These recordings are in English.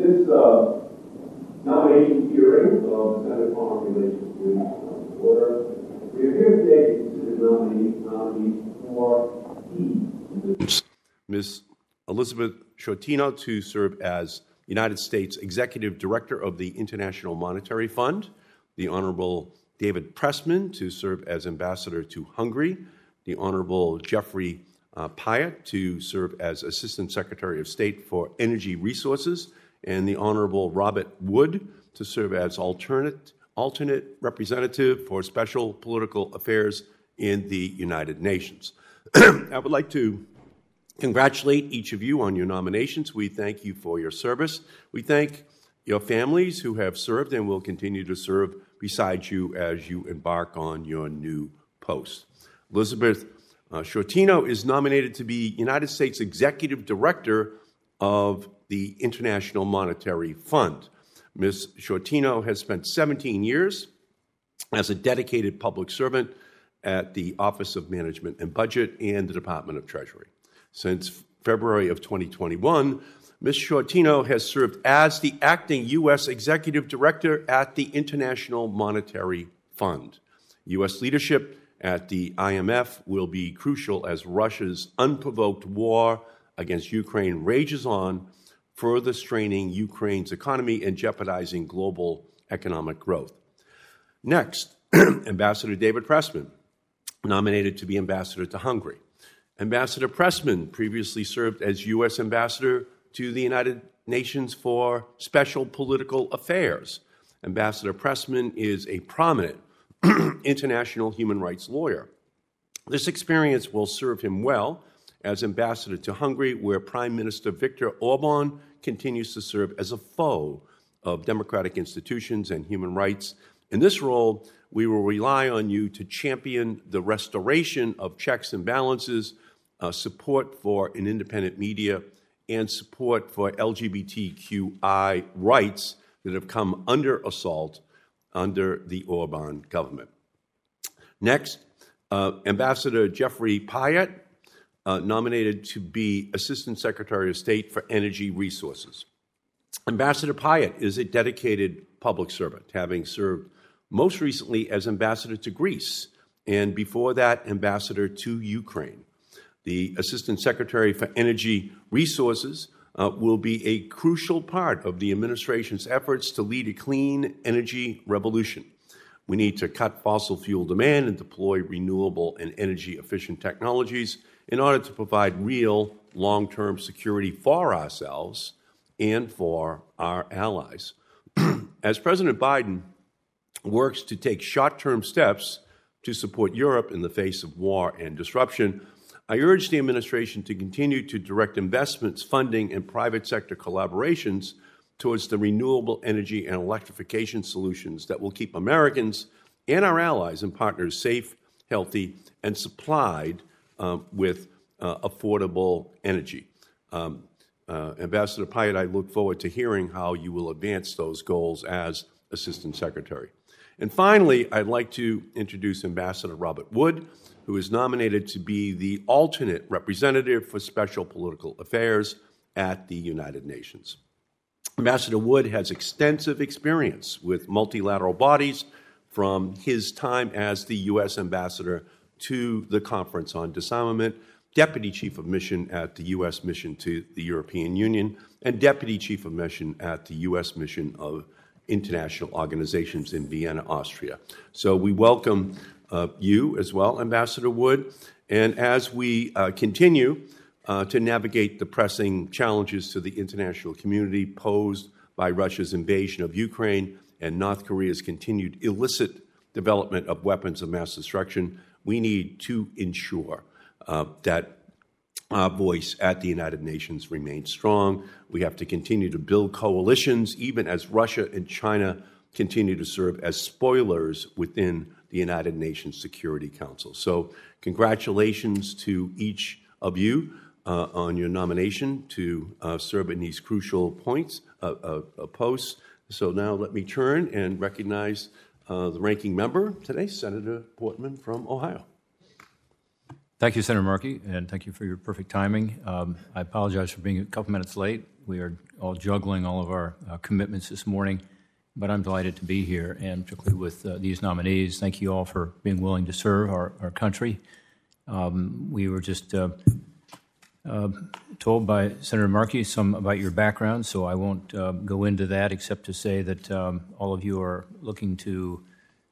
This uh, nomination hearing of the Senate Foreign Relations Committee on the order. We are here today to consider nominees, nominees for E. Ms. Elizabeth Shortino to serve as United States Executive Director of the International Monetary Fund, the Honorable David Pressman to serve as Ambassador to Hungary, the Honorable Jeffrey uh, Pyatt to serve as Assistant Secretary of State for Energy Resources, and the Honorable Robert Wood to serve as alternate, alternate representative for special political affairs in the United Nations. I would like to congratulate each of you on your nominations. We thank you for your service. We thank your families who have served and will continue to serve beside you as you embark on your new post. Elizabeth uh, Shortino is nominated to be United States Executive Director of the International Monetary Fund. Ms. Shortino has spent 17 years as a dedicated public servant at the Office of Management and Budget and the Department of Treasury. Since February of 2021, Ms. Shortino has served as the acting U.S. Executive Director at the International Monetary Fund. U.S. leadership at the IMF will be crucial as Russia's unprovoked war against Ukraine rages on, further straining Ukraine's economy and jeopardizing global economic growth. Next, Ambassador David Pressman, nominated to be ambassador to Hungary. Ambassador Pressman previously served as U.S. ambassador to the United Nations for Special Political Affairs. Ambassador Pressman is a prominent international human rights lawyer. This experience will serve him well as ambassador to Hungary, where Prime Minister Viktor Orban continues to serve as a foe of democratic institutions and human rights. In this role, we will rely on you to champion the restoration of checks and balances, uh, support for an independent media, and support for LGBTQI rights that have come under assault under the Orban government. Next, uh, Ambassador Jeffrey Pyatt, uh, nominated to be Assistant Secretary of State for Energy Resources. Ambassador Pyatt is a dedicated public servant, having served most recently as ambassador to Greece and before that, ambassador to Ukraine. The Assistant Secretary for Energy Resources uh, will be a crucial part of the administration's efforts to lead a clean energy revolution. We need to cut fossil fuel demand and deploy renewable and energy efficient technologies in order to provide real long term security for ourselves and for our allies. As President Biden works to take short term steps to support Europe in the face of war and disruption, I urge the administration to continue to direct investments, funding, and private sector collaborations towards the renewable energy and electrification solutions that will keep Americans and our allies and partners safe, healthy, and supplied with uh, affordable energy. Um, uh, Ambassador Pyatt, I look forward to hearing how you will advance those goals as Assistant Secretary. And finally, I'd like to introduce Ambassador Robert Wood who is nominated to be the alternate representative for special political affairs at the United Nations. Ambassador Wood has extensive experience with multilateral bodies from his time as the U.S. ambassador to the Conference on Disarmament, Deputy Chief of Mission at the U.S. Mission to the European Union, and Deputy Chief of Mission at the U.S. Mission of International Organizations in Vienna, Austria. So we welcome uh, you as well, Ambassador Wood. And as we uh, continue uh, to navigate the pressing challenges to the international community posed by Russia's invasion of Ukraine and North Korea's continued illicit development of weapons of mass destruction, we need to ensure uh, that our voice at the United Nations remains strong. We have to continue to build coalitions, even as Russia and China continue to serve as spoilers within the United Nations Security Council. So, congratulations to each of you uh, on your nomination to uh, serve in these crucial points, uh, uh, uh posts. So, now let me turn and recognize uh, the ranking member today, Senator Portman from Ohio. Thank you, Senator Markey, and thank you for your perfect timing. Um, I apologize for being a couple minutes late. We are all juggling all of our uh, commitments this morning, but I'm delighted to be here, and particularly with uh, these nominees. Thank you all for being willing to serve our, our country. Um, we were just uh, uh told by Senator Markey some about your background, so I won't uh, go into that except to say that um, all of you are looking to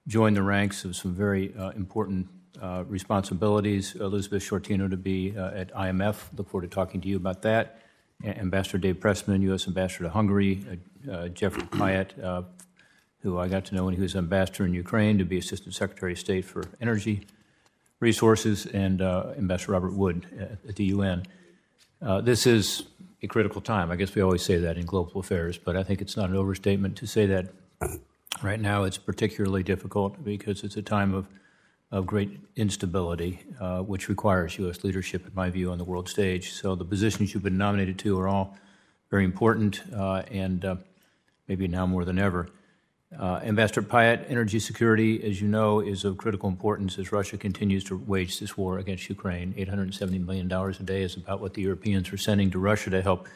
join the ranks of some very uh, important uh, responsibilities. Elizabeth Shortino to be uh, at IMF. Look forward to talking to you about that. Ambassador Dave Pressman, U.S. Ambassador to Hungary. Uh, uh, Jeffrey Pyatt, uh, who I got to know when he was ambassador in Ukraine, to be Assistant Secretary of State for Energy Resources, and Ambassador Robert Wood at the UN. This is a critical time. I guess we always say that in global affairs, but I think it's not an overstatement to say that right now it's particularly difficult because it's a time of of great instability, uh, which requires U.S. leadership, in my view, on the world stage. So the positions you've been nominated to are all very important uh, and uh, maybe now more than ever. Uh, Ambassador Pyatt, energy security, as you know, is of critical importance as Russia continues to wage this war against Ukraine. $870 million a day is about what the Europeans are sending to Russia to help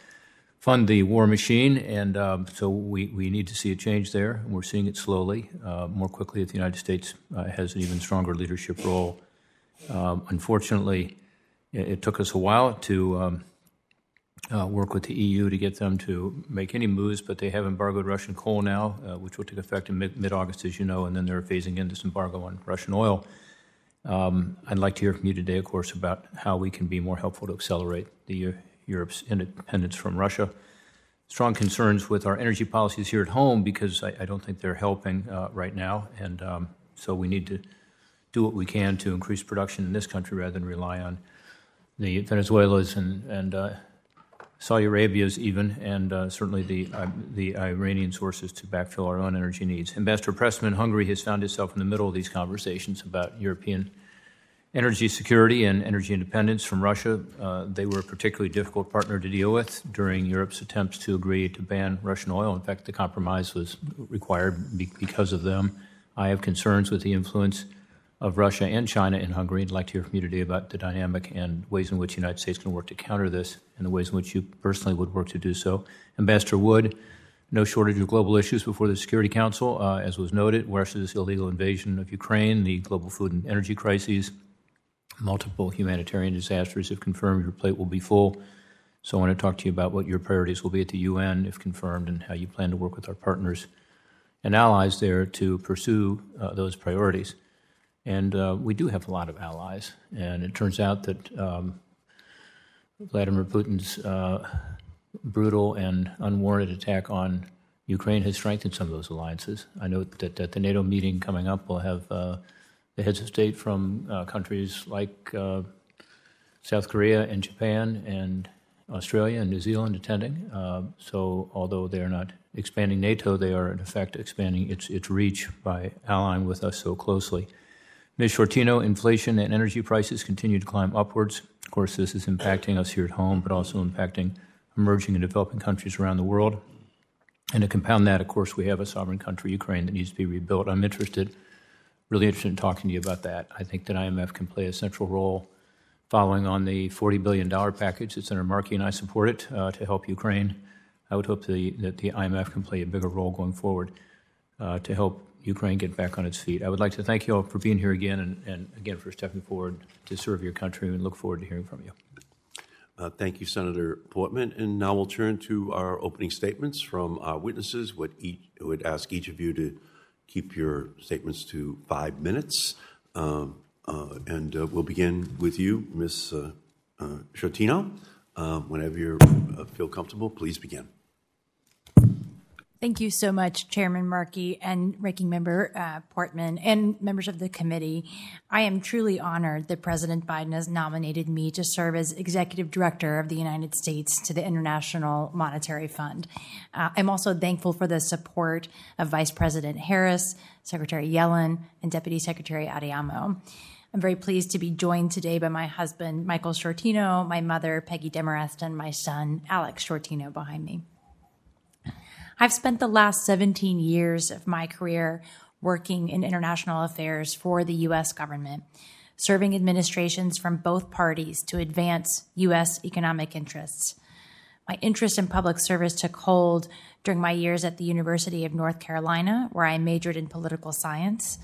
fund the war machine, and um, so we, we need to see a change there. And we're seeing it slowly, uh, more quickly if the United States uh, has an even stronger leadership role. Um, unfortunately, it, it, took us a while to um, uh, work with the EU to get them to make any moves, but they have embargoed Russian coal now, uh, which will take effect in mid August, as you know, and then they're phasing in this embargo on Russian oil. Um, I'd like to hear from you today, of course, about how we can be more helpful to accelerate the Europe's independence from Russia. Strong concerns with our energy policies here at home because I, I don't think they're helping uh, right now. And um, so we need to do what we can to increase production in this country rather than rely on the Venezuela's and, and uh, Saudi Arabia's even, and uh, certainly the, uh, the Iranian sources to backfill our own energy needs. Ambassador Pressman, Hungary has found itself in the middle of these conversations about European energy security and energy independence from Russia. Uh, they were a particularly difficult partner to deal with during Europe's attempts to agree to ban Russian oil. In fact, the compromise was required be- because of them. I have concerns with the influence of Russia and China and Hungary. I'd like to hear from you today about the dynamic and ways in which the United States can work to counter this and the ways in which you personally would work to do so. Ambassador Wood, no shortage of global issues before the Security Council, uh, as was noted Russia's illegal invasion of Ukraine, the global food and energy crises, multiple humanitarian disasters. If confirmed, your plate will be full. So I want to talk to you about what your priorities will be at the UN, if confirmed, and how you plan to work with our partners and allies there to pursue uh, those priorities. And uh, we do have a lot of allies. And it turns out that um, Vladimir Putin's uh, brutal and unwarranted attack on Ukraine has strengthened some of those alliances. I know that at the NATO meeting coming up, we'll have uh, the heads of state from uh, countries like uh, South Korea and Japan and Australia and New Zealand attending. Uh, so, although they are not expanding NATO, they are in effect expanding its, its reach by allying with us so closely. Ms. Shortino, inflation and energy prices continue to climb upwards. Of course, this is impacting us here at home, but also impacting emerging and developing countries around the world. And to compound that, of course, we have a sovereign country, Ukraine, that needs to be rebuilt. I'm interested really interested in talking to you about that. I think that IMF can play a central role following on the $40 billion package that Senator Markey and I supported uh, to help Ukraine. I would hope the, that the IMF can play a bigger role going forward uh, to help Ukraine get back on its feet. I would like to thank you all for being here again and, and again for stepping forward to serve your country and look forward to hearing from you. Uh, thank you, Senator Portman. And now we'll turn to our opening statements from our witnesses. Would, each, would ask each of you to keep your statements to five minutes. Um, uh, and uh, we'll begin with you, Ms. Uh, uh. Uh, whenever you uh, feel comfortable, please begin. Thank you so much, Chairman Markey and Ranking Member uh, Portman and members of the committee. I am truly honored that President Biden has nominated me to serve as Executive Director of the United States to the International Monetary Fund. Uh, I'm also thankful for the support of Vice President Harris, Secretary Yellen, and Deputy Secretary Adeyemo. I'm very pleased to be joined today by my husband, Michael Shortino, my mother, Peggy Demarest, and my son, Alex Shortino, behind me. I've spent the last 17 years of my career working in international affairs for the U.S. government, serving administrations from both parties to advance U.S. economic interests. My interest in public service took hold during my years at the University of North Carolina, where I majored in political science.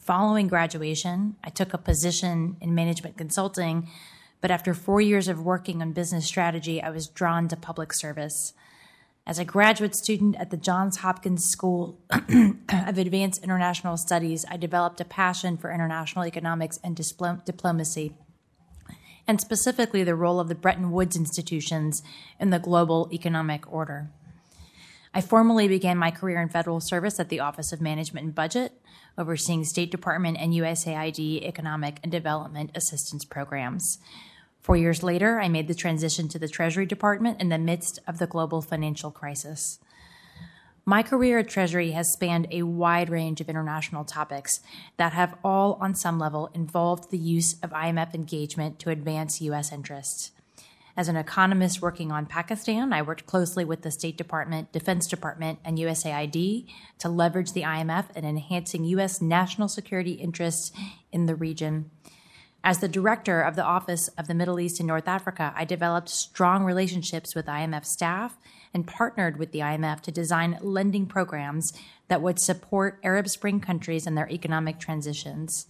Following graduation, I took a position in management consulting, but after four years of working on business strategy, I was drawn to public service. As a graduate student at the Johns Hopkins School of Advanced International Studies, I developed a passion for international economics and diplomacy, and specifically the role of the Bretton Woods institutions in the global economic order. I formally began my career in federal service at the Office of Management and Budget, overseeing State Department and USAID economic and development assistance programs. Four years later, I made the transition to the Treasury Department in the midst of the global financial crisis. My career at Treasury has spanned a wide range of international topics that have all, on some level, involved the use of IMF engagement to advance U.S. interests. As an economist working on Pakistan, I worked closely with the State Department, Defense Department, and USAID to leverage the IMF in enhancing U.S. national security interests in the region. As the director of the Office of the Middle East and North Africa, I developed strong relationships with IMF staff and partnered with the IMF to design lending programs that would support Arab Spring countries in their economic transitions.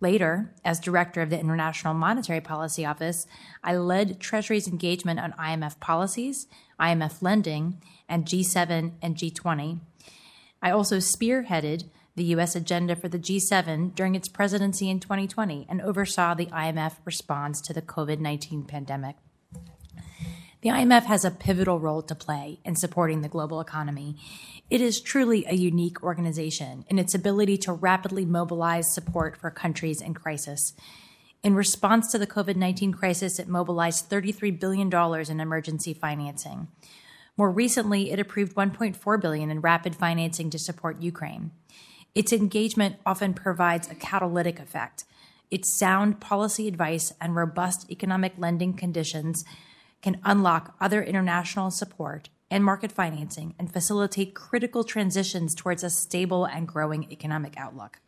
Later, as director of the International Monetary Policy Office, I led Treasury's engagement on IMF policies, IMF lending, and G7 and G20. I also spearheaded the U.S. agenda for the G7 during its presidency in 2020 and oversaw the IMF response to the COVID 19 pandemic. The IMF has a pivotal role to play in supporting the global economy. It is truly a unique organization in its ability to rapidly mobilize support for countries in crisis. In response to the COVID 19 crisis, it mobilized $33 billion in emergency financing. More recently, it approved 1.4 billion in rapid financing to support Ukraine. Its engagement often provides a catalytic effect. Its sound policy advice and robust economic lending conditions can unlock other international support and market financing and facilitate critical transitions towards a stable and growing economic outlook.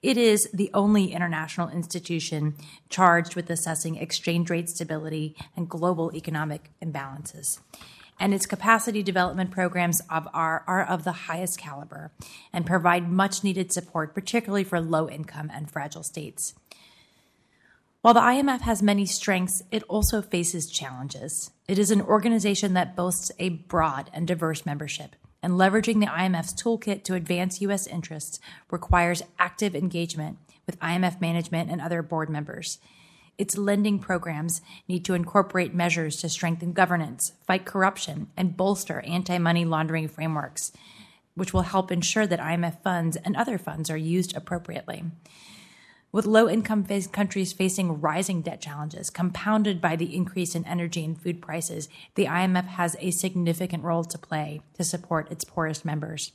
It is the only international institution charged with assessing exchange rate stability and global economic imbalances. And its capacity development programs of are, are of the highest caliber and provide much needed support, particularly for low income and fragile states. While the IMF has many strengths, it also faces challenges. It is an organization that boasts a broad and diverse membership, and leveraging the IMF's toolkit to advance U.S. interests requires active engagement with IMF management and other board members. Its lending programs need to incorporate measures to strengthen governance, fight corruption, and bolster anti money laundering frameworks, which will help ensure that IMF funds and other funds are used appropriately. With low income countries facing rising debt challenges, compounded by the increase in energy and food prices, the IMF has a significant role to play to support its poorest members.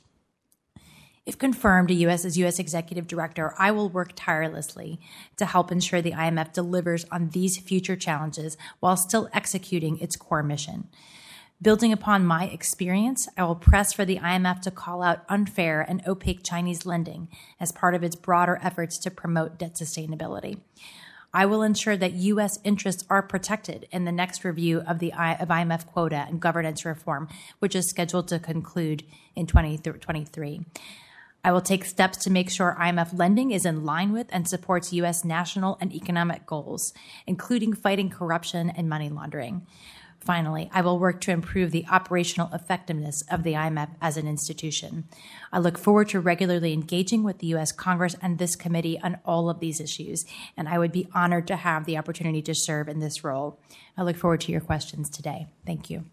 If confirmed a U.S. as U.S. Executive Director, I will work tirelessly to help ensure the IMF delivers on these future challenges while still executing its core mission. Building upon my experience, I will press for the IMF to call out unfair and opaque Chinese lending as part of its broader efforts to promote debt sustainability. I will ensure that U.S. interests are protected in the next review of the of IMF quota and governance reform, which is scheduled to conclude in 2023. I will take steps to make sure IMF lending is in line with and supports U.S. national and economic goals, including fighting corruption and money laundering. Finally, I will work to improve the operational effectiveness of the IMF as an institution. I look forward to regularly engaging with the U.S. Congress and this committee on all of these issues, and I would be honored to have the opportunity to serve in this role. I look forward to your questions today. Thank you.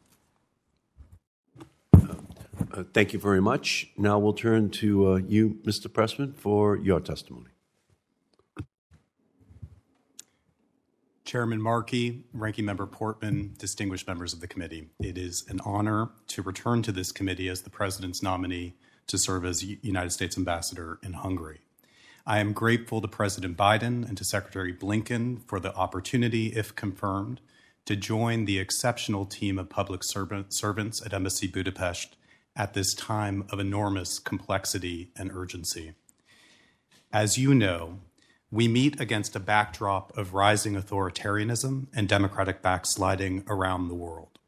Uh, thank you very much. Now we'll turn to uh, you, Mr. Pressman, for your testimony. Chairman Markey, Ranking Member Portman, distinguished members of the committee, it is an honor to return to this committee as the President's nominee to serve as United States Ambassador in Hungary. I am grateful to President Biden and to Secretary Blinken for the opportunity, if confirmed, to join the exceptional team of public servants at Embassy Budapest at this time of enormous complexity and urgency. As you know, we meet against a backdrop of rising authoritarianism and democratic backsliding around the world.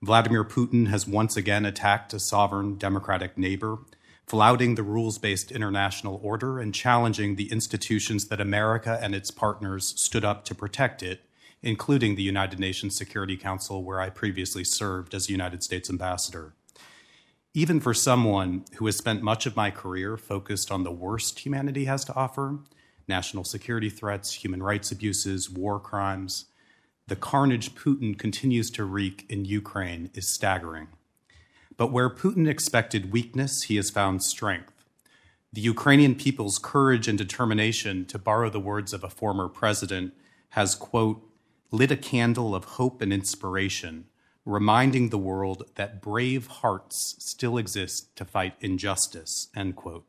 Vladimir Putin has once again attacked a sovereign democratic neighbor, flouting the rules based international order and challenging the institutions that America and its partners stood up to protect it, including the United Nations Security Council, where I previously served as United States ambassador. Even for someone who has spent much of my career focused on the worst humanity has to offer national security threats, human rights abuses, war crimes the carnage Putin continues to wreak in Ukraine is staggering. But where Putin expected weakness, he has found strength. The Ukrainian people's courage and determination, to borrow the words of a former president, has, quote, lit a candle of hope and inspiration reminding the world that brave hearts still exist to fight injustice, end quote.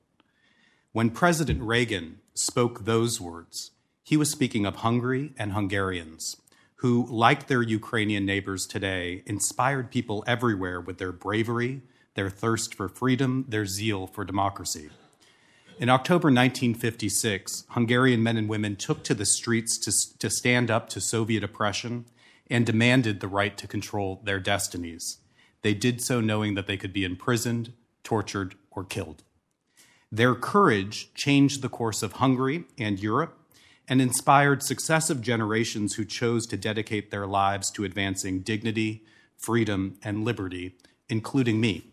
When President Reagan spoke those words, he was speaking of Hungary and Hungarians who, like their Ukrainian neighbors today, inspired people everywhere with their bravery, their thirst for freedom, their zeal for democracy. In October 1956, Hungarian men and women took to the streets to, to stand up to Soviet oppression and demanded the right to control their destinies. They did so knowing that they could be imprisoned, tortured, or killed. Their courage changed the course of Hungary and Europe and inspired successive generations who chose to dedicate their lives to advancing dignity, freedom, and liberty, including me.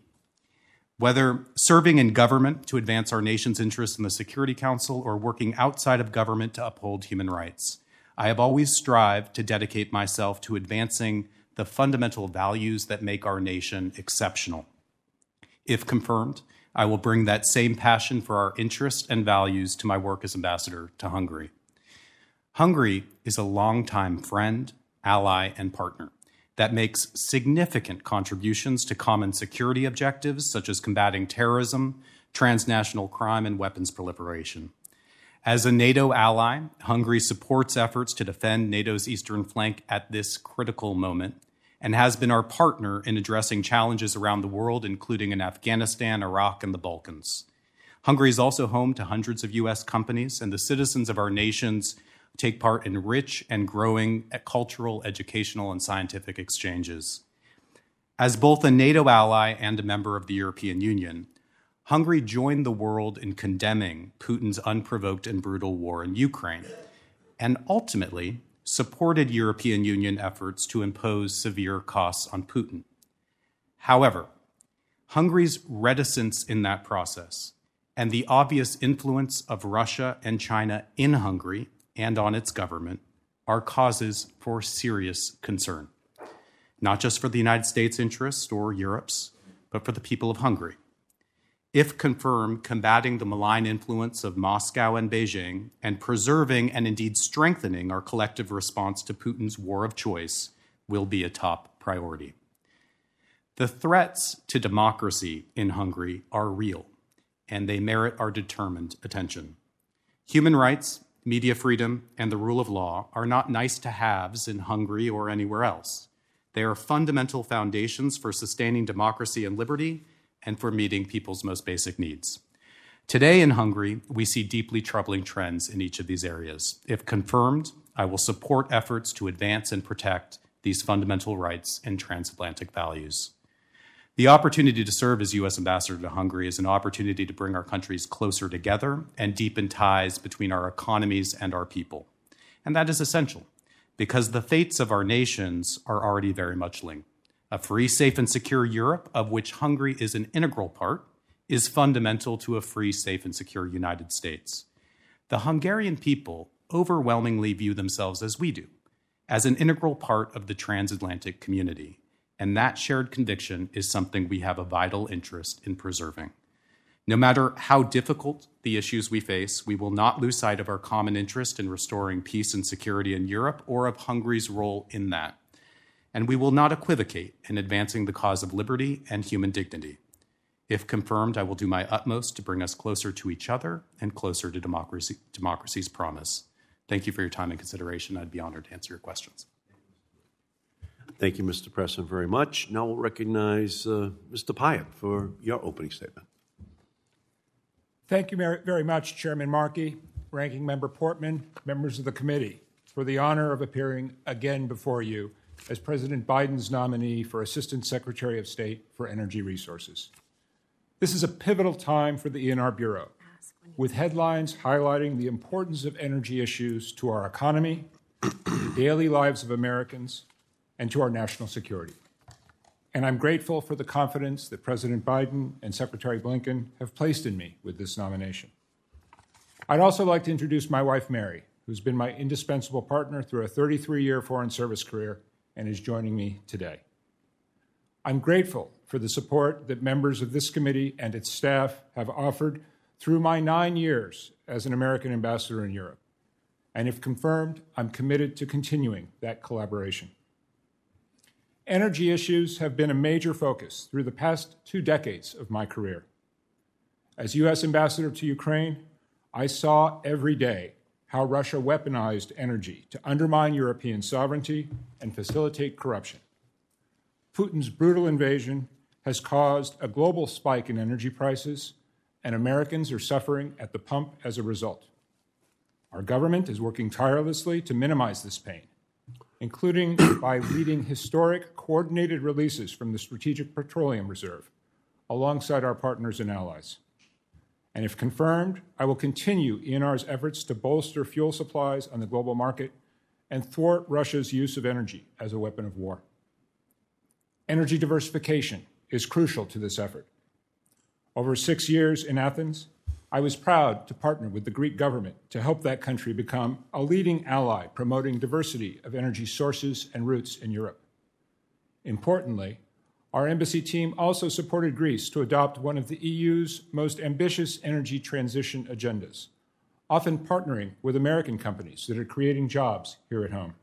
Whether serving in government to advance our nation's interests in the Security Council or working outside of government to uphold human rights, I have always strived to dedicate myself to advancing the fundamental values that make our nation exceptional. If confirmed, I will bring that same passion for our interests and values to my work as ambassador to Hungary. Hungary is a longtime friend, ally, and partner that makes significant contributions to common security objectives such as combating terrorism, transnational crime, and weapons proliferation. As a NATO ally, Hungary supports efforts to defend NATO's eastern flank at this critical moment and has been our partner in addressing challenges around the world, including in Afghanistan, Iraq, and the Balkans. Hungary is also home to hundreds of U.S. companies, and the citizens of our nations take part in rich and growing cultural, educational, and scientific exchanges. As both a NATO ally and a member of the European Union, Hungary joined the world in condemning Putin's unprovoked and brutal war in Ukraine, and ultimately supported European Union efforts to impose severe costs on Putin. However, Hungary's reticence in that process and the obvious influence of Russia and China in Hungary and on its government are causes for serious concern, not just for the United States' interests or Europe's, but for the people of Hungary if confirmed, combating the malign influence of Moscow and Beijing and preserving and indeed strengthening our collective response to Putin's war of choice will be a top priority. The threats to democracy in Hungary are real, and they merit our determined attention. Human rights, media freedom, and the rule of law are not nice to haves in Hungary or anywhere else. They are fundamental foundations for sustaining democracy and liberty and for meeting people's most basic needs. Today in Hungary, we see deeply troubling trends in each of these areas. If confirmed, I will support efforts to advance and protect these fundamental rights and transatlantic values. The opportunity to serve as U.S. Ambassador to Hungary is an opportunity to bring our countries closer together and deepen ties between our economies and our people. And that is essential because the fates of our nations are already very much linked. A free, safe, and secure Europe, of which Hungary is an integral part, is fundamental to a free, safe, and secure United States. The Hungarian people overwhelmingly view themselves as we do, as an integral part of the transatlantic community, and that shared conviction is something we have a vital interest in preserving. No matter how difficult the issues we face, we will not lose sight of our common interest in restoring peace and security in Europe or of Hungary's role in that and we will not equivocate in advancing the cause of liberty and human dignity. If confirmed, I will do my utmost to bring us closer to each other and closer to democracy, democracy's promise. Thank you for your time and consideration. I'd be honored to answer your questions. Thank you, Mr. Pressman, very much. Now we'll recognize uh, Mr. Pyatt for your opening statement. Thank you very much, Chairman Markey. Ranking Member Portman, members of the committee, for the honor of appearing again before you as President Biden's nominee for Assistant Secretary of State for Energy Resources. This is a pivotal time for the ENR Bureau, with headlines highlighting the importance of energy issues to our economy, the daily lives of Americans, and to our national security. And I'm grateful for the confidence that President Biden and Secretary Blinken have placed in me with this nomination. I'd also like to introduce my wife, Mary, who's been my indispensable partner through a 33 year Foreign Service career and is joining me today. I'm grateful for the support that members of this committee and its staff have offered through my nine years as an American ambassador in Europe. And if confirmed, I'm committed to continuing that collaboration. Energy issues have been a major focus through the past two decades of my career. As U.S. Ambassador to Ukraine, I saw every day how Russia weaponized energy to undermine European sovereignty and facilitate corruption. Putin's brutal invasion has caused a global spike in energy prices, and Americans are suffering at the pump as a result. Our government is working tirelessly to minimize this pain, including by leading historic coordinated releases from the Strategic Petroleum Reserve alongside our partners and allies. And if confirmed, I will continue ENR's efforts to bolster fuel supplies on the global market and thwart Russia's use of energy as a weapon of war. Energy diversification is crucial to this effort. Over six years in Athens, I was proud to partner with the Greek government to help that country become a leading ally promoting diversity of energy sources and routes in Europe. Importantly, our embassy team also supported Greece to adopt one of the EU's most ambitious energy transition agendas, often partnering with American companies that are creating jobs here at home.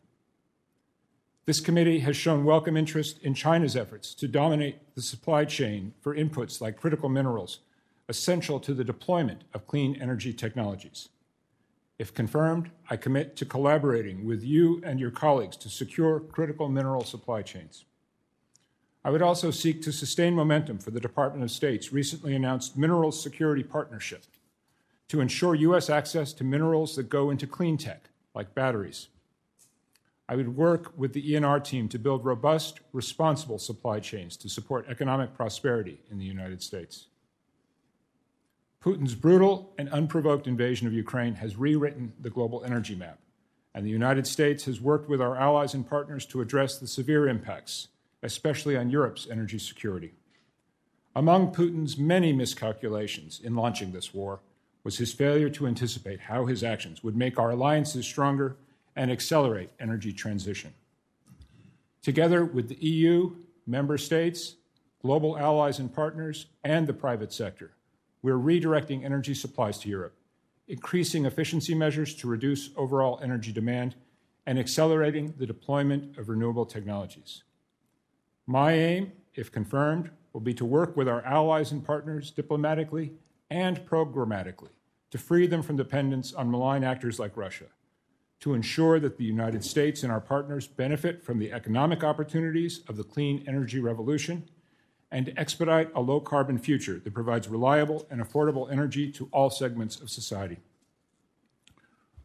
This committee has shown welcome interest in China's efforts to dominate the supply chain for inputs like critical minerals, essential to the deployment of clean energy technologies. If confirmed, I commit to collaborating with you and your colleagues to secure critical mineral supply chains. I would also seek to sustain momentum for the Department of State's recently announced Minerals Security Partnership to ensure U.S. access to minerals that go into clean tech, like batteries. I would work with the ENR team to build robust, responsible supply chains to support economic prosperity in the United States. Putin's brutal and unprovoked invasion of Ukraine has rewritten the global energy map, and the United States has worked with our allies and partners to address the severe impacts especially on Europe's energy security. Among Putin's many miscalculations in launching this war was his failure to anticipate how his actions would make our alliances stronger and accelerate energy transition. Together with the EU, member states, global allies and partners, and the private sector, we're redirecting energy supplies to Europe, increasing efficiency measures to reduce overall energy demand, and accelerating the deployment of renewable technologies. My aim, if confirmed, will be to work with our allies and partners diplomatically and programmatically to free them from dependence on malign actors like Russia, to ensure that the United States and our partners benefit from the economic opportunities of the clean energy revolution, and to expedite a low carbon future that provides reliable and affordable energy to all segments of society.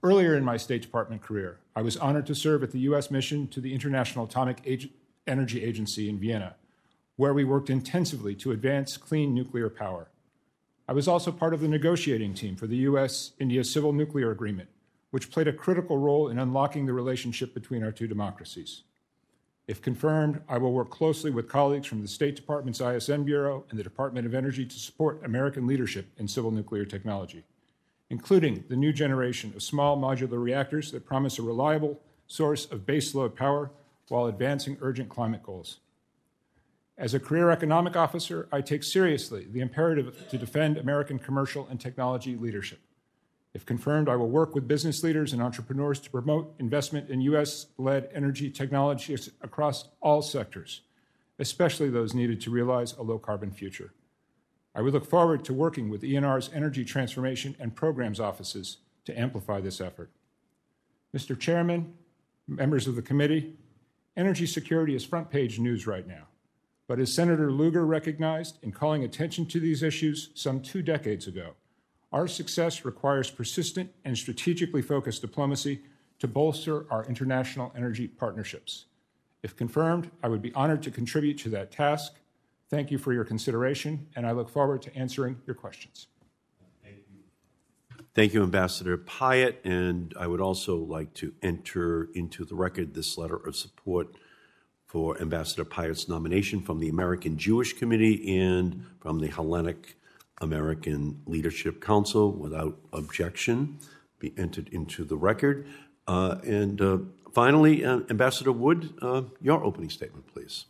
Earlier in my State Department career, I was honored to serve at the U.S. mission to the International Atomic Energy Agency in Vienna, where we worked intensively to advance clean nuclear power. I was also part of the negotiating team for the U.S. India Civil Nuclear Agreement, which played a critical role in unlocking the relationship between our two democracies. If confirmed, I will work closely with colleagues from the State Department's ISN Bureau and the Department of Energy to support American leadership in civil nuclear technology, including the new generation of small modular reactors that promise a reliable source of baseload power while advancing urgent climate goals. As a career economic officer, I take seriously the imperative to defend American commercial and technology leadership. If confirmed, I will work with business leaders and entrepreneurs to promote investment in U.S. led energy technologies across all sectors, especially those needed to realize a low carbon future. I would look forward to working with ENR's Energy Transformation and Programs offices to amplify this effort. Mr. Chairman, members of the committee, Energy security is front page news right now. But as Senator Lugar recognized in calling attention to these issues some two decades ago, Our success requires persistent and strategically focused diplomacy to bolster our international energy partnerships. If confirmed, I would be honored to contribute to that task. Thank you for your consideration, and I look forward to answering your questions. Thank you, Ambassador Pyatt. And I would also like to enter into the record this letter of support for Ambassador Pyatt's nomination from the American Jewish Committee and from the Hellenic American Leadership Council without objection. Be entered into the record. Uh, and uh, finally, uh, Ambassador Wood, uh, your opening statement, please.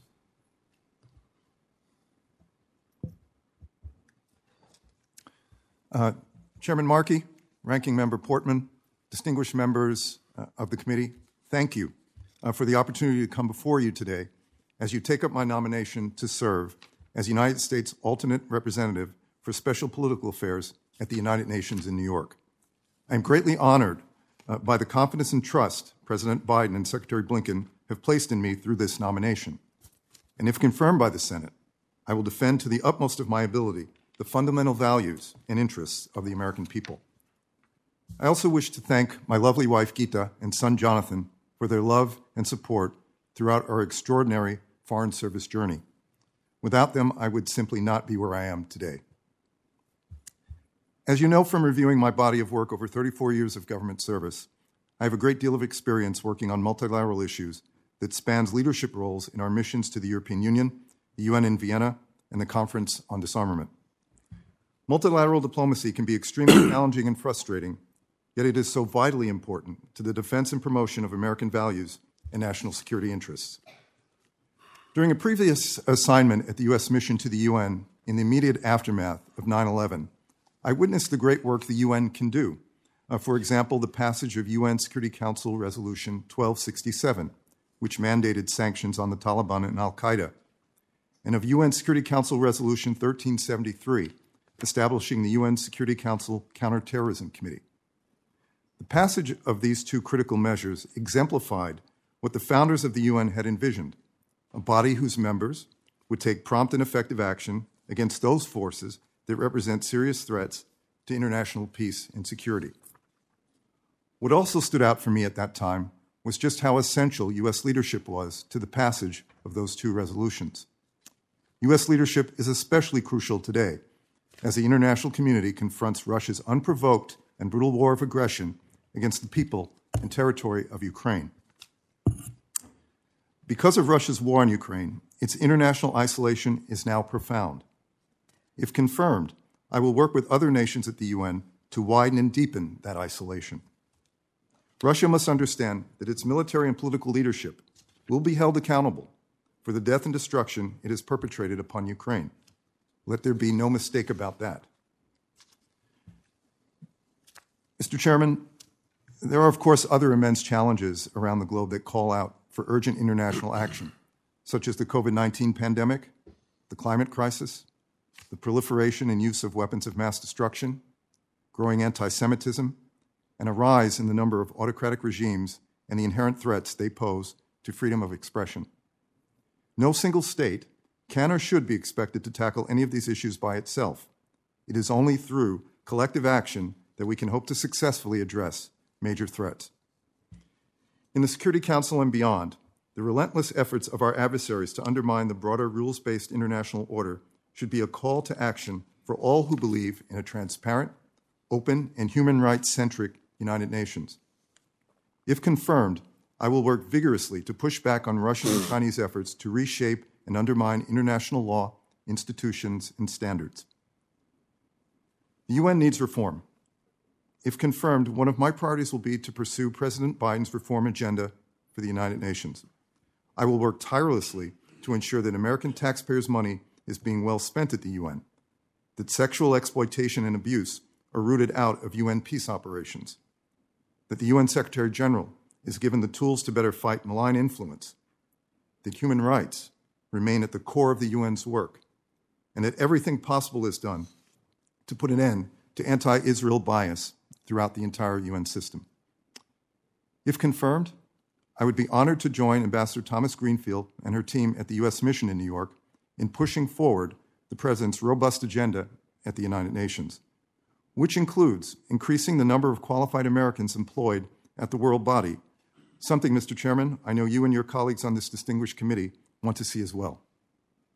Chairman Markey, Ranking Member Portman, distinguished members uh, of the committee, thank you uh, for the opportunity to come before you today as you take up my nomination to serve as United States alternate representative for special political affairs at the United Nations in New York. I am greatly honored uh, by the confidence and trust President Biden and Secretary Blinken have placed in me through this nomination. And if confirmed by the Senate, I will defend to the utmost of my ability the fundamental values and interests of the American people. I also wish to thank my lovely wife Gita and son Jonathan for their love and support throughout our extraordinary Foreign Service journey. Without them, I would simply not be where I am today. As you know from reviewing my body of work over 34 years of government service, I have a great deal of experience working on multilateral issues that spans leadership roles in our missions to the European Union, the UN in Vienna, and the Conference on Disarmament. Multilateral diplomacy can be extremely challenging and frustrating, yet it is so vitally important to the defense and promotion of American values and national security interests. During a previous assignment at the U.S. mission to the UN in the immediate aftermath of 9 11, I witnessed the great work the UN can do. Uh, for example, the passage of UN Security Council Resolution 1267, which mandated sanctions on the Taliban and Al Qaeda, and of UN Security Council Resolution 1373, establishing the UN Security Council Counterterrorism Committee. The passage of these two critical measures exemplified what the founders of the UN had envisioned a body whose members would take prompt and effective action against those forces that represent serious threats to international peace and security. What also stood out for me at that time was just how essential U.S. leadership was to the passage of those two resolutions. U.S. leadership is especially crucial today as the international community confronts Russia's unprovoked and brutal war of aggression against the people and territory of Ukraine. Because of Russia's war on Ukraine, its international isolation is now profound. If confirmed, I will work with other nations at the UN to widen and deepen that isolation. Russia must understand that its military and political leadership will be held accountable for the death and destruction it has perpetrated upon Ukraine. Let there be no mistake about that. Mr. Chairman, there are, of course, other immense challenges around the globe that call out for urgent international action, such as the COVID 19 pandemic, the climate crisis, the proliferation and use of weapons of mass destruction, growing anti Semitism, and a rise in the number of autocratic regimes and the inherent threats they pose to freedom of expression. No single state can or should be expected to tackle any of these issues by itself. It is only through collective action that we can hope to successfully address major threats. In the Security Council and beyond, the relentless efforts of our adversaries to undermine the broader rules based international order should be a call to action for all who believe in a transparent, open, and human rights centric United Nations. If confirmed, I will work vigorously to push back on Russian and Chinese efforts to reshape and undermine international law, institutions, and standards. The UN needs reform. If confirmed, one of my priorities will be to pursue President Biden's reform agenda for the United Nations. I will work tirelessly to ensure that American taxpayers' money is being well spent at the UN, that sexual exploitation and abuse are rooted out of UN peace operations, that the UN Secretary General is given the tools to better fight malign influence, that human rights remain at the core of the UN's work, and that everything possible is done to put an end to anti Israel bias throughout the entire UN system. If confirmed, I would be honored to join Ambassador Thomas Greenfield and her team at the U.S. Mission in New York in pushing forward the President's robust agenda at the United Nations. which includes increasing the number of qualified Americans employed at the World Body, something, Mr. Chairman, I know you and your colleagues on this distinguished committee want to see as well.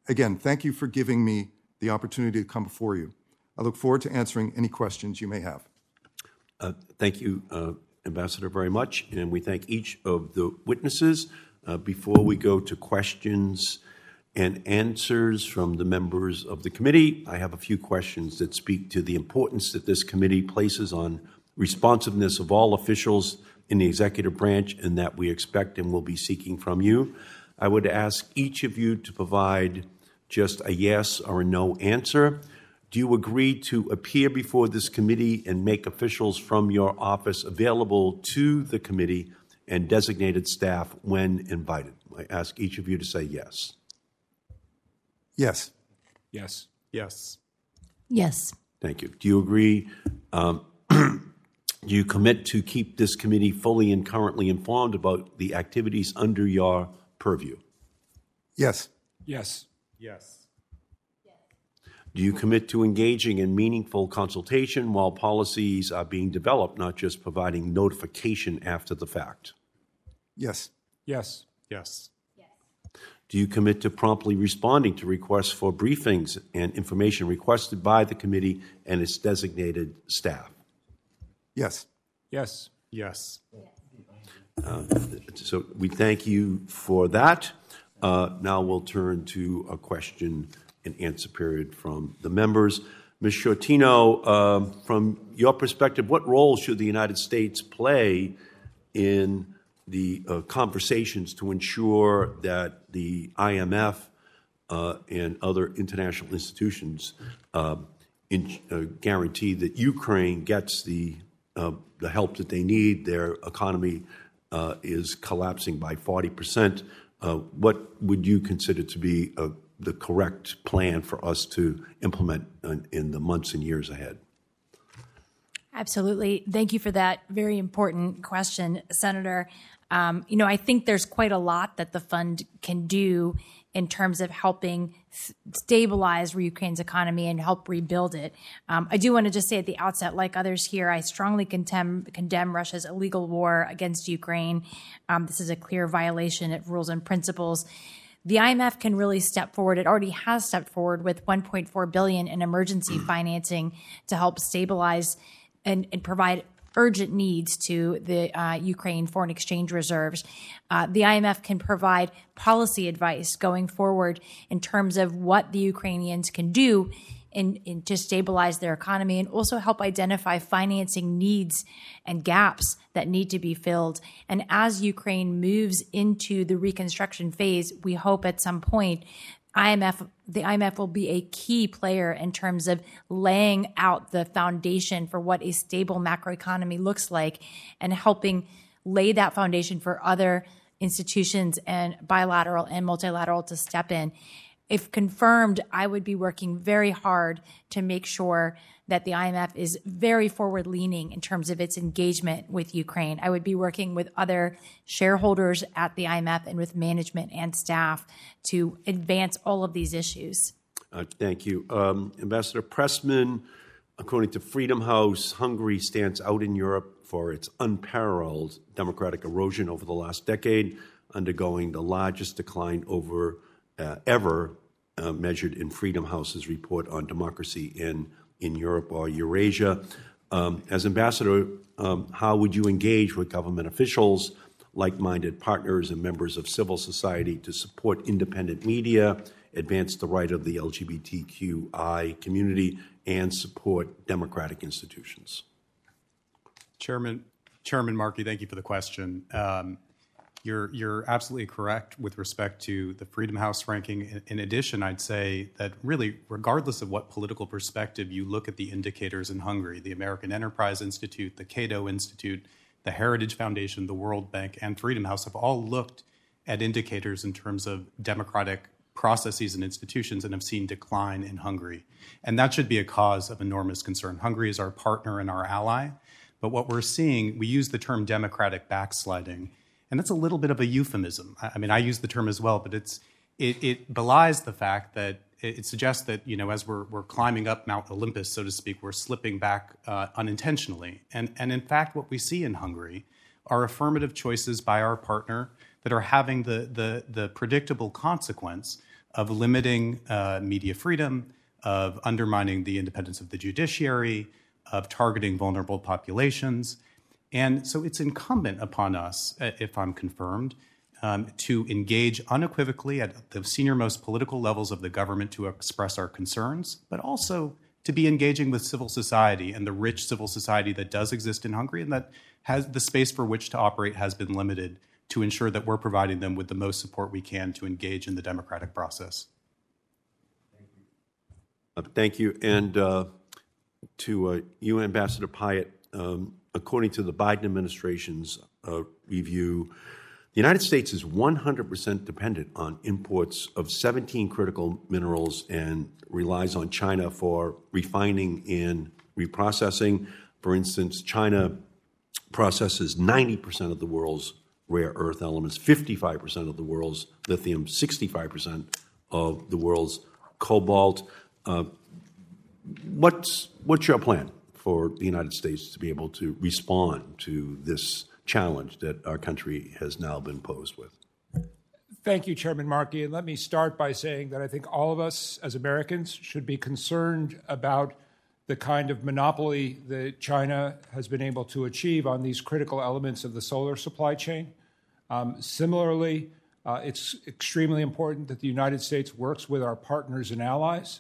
Again, thank you for giving me the opportunity to come before you. I look forward to answering any questions you may have. Uh, Thank you, uh, Ambassador, very much, and we thank each of the witnesses. Uh, Before we go to questions and answers from the members of the committee, I have a few questions that speak to the importance that this committee places on responsiveness of all officials in the executive branch and that we expect and will be seeking from you. I would ask each of you to provide just a yes or a no answer. Do you agree to appear before this committee and make officials from your office available to the committee and designated staff when invited? I ask each of you to say yes. Yes. Yes. Yes. Yes. Thank you. Do you agree? Um, do you commit to keep this committee fully and currently informed about the activities under your purview? Yes. Yes. Yes. Do you commit to engaging in meaningful consultation while policies are being developed, not just providing notification after the fact? Yes. Yes. Yes. Do you commit to promptly responding to requests for briefings and information requested by the committee and its designated staff? Yes. Yes. Yes. So we thank you for that. Uh, Now we'll turn to a question and answer period from the members. Ms. Shortino, um, from your perspective, what role should the United States play in the uh, conversations to ensure that the IMF uh, and other international institutions uh, in, uh, guarantee that Ukraine gets the uh, the help that they need. Their economy uh, is collapsing by forty percent. Uh, what would you consider to be uh, the correct plan for us to implement in, the months and years ahead? Absolutely. Thank you for that very important question, Senator. Um, you know, I think there's quite a lot that the fund can do in terms of helping stabilize Ukraine's economy and help rebuild it. Um, I do want to just say at the outset, like others here, I strongly condemn, condemn Russia's illegal war against Ukraine. Um, this is a clear violation of rules and principles the IMF can really step forward. It already has stepped forward with 1.4 billion in emergency financing to help stabilize and, and provide urgent needs to the uh, Ukraine foreign exchange reserves. Uh, the IMF can provide policy advice going forward in terms of what the Ukrainians can do in, in to stabilize their economy and also help identify financing needs and gaps that need to be filled. And as Ukraine moves into the reconstruction phase, we hope at some point IMF the IMF will be a key player in terms of laying out the foundation for what a stable macroeconomy looks like and helping lay that foundation for other institutions and bilateral and multilateral to step in. If confirmed, I would be working very hard to make sure that the IMF is very forward leaning in terms of its engagement with Ukraine. I would be working with other shareholders at the IMF and with management and staff to advance all of these issues. Uh, thank you. Um, Ambassador Pressman, according to Freedom House, Hungary stands out in Europe for its unparalleled democratic erosion over the last decade, undergoing the largest decline over uh, ever uh, measured in Freedom House's report on democracy in, in Europe or Eurasia. Um, as ambassador, um, how would you engage with government officials, like minded partners, and members of civil society to support independent media, advance the right of the LGBTQI community, and support democratic institutions? Chairman, Chairman Markey, thank you for the question. Um, you're, you're absolutely correct with respect to the Freedom House ranking. In, in addition, I'd say that really, regardless of what political perspective you look at the indicators in Hungary, the American Enterprise Institute, the Cato Institute, the Heritage Foundation, the World Bank, and Freedom House have all looked at indicators in terms of democratic processes and institutions and have seen decline in Hungary. And that should be a cause of enormous concern. Hungary is our partner and our ally. But what we're seeing, we use the term democratic backsliding, and that's a little bit of a euphemism. I mean, I use the term as well, but it's it, it belies the fact that it, it suggests that, you know, as we're, we're climbing up Mount Olympus, so to speak, we're slipping back uh, unintentionally. And, and in fact, what we see in Hungary are affirmative choices by our partner that are having the, the, the predictable consequence of limiting uh, media freedom, of undermining the independence of the judiciary, of targeting vulnerable populations. And so it's incumbent upon us, uh, if I'm confirmed, um, to engage unequivocally at the senior-most political levels of the government to express our concerns, but also to be engaging with civil society and the rich civil society that does exist in Hungary and that has the space for which to operate has been limited to ensure that we're providing them with the most support we can to engage in the democratic process. Thank Uh, Thank you. And uh, to uh, you, Ambassador Pyatt, um, according to the Biden administration's uh, review, the United States is 100% dependent on imports of 17 critical minerals and relies on China for refining and reprocessing. For instance, China processes 90% of the world's rare earth elements, 55% of the world's lithium, 65% of the world's cobalt. Uh, what's, what's your plan for the United States to be able to respond to this challenge that our country has now been posed with? Thank you, Chairman Markey. And let me start by saying that I think all of us as Americans should be concerned about the kind of monopoly that China has been able to achieve on these critical elements of the solar supply chain. Um, similarly, uh, it's extremely important that the United States works with our partners and allies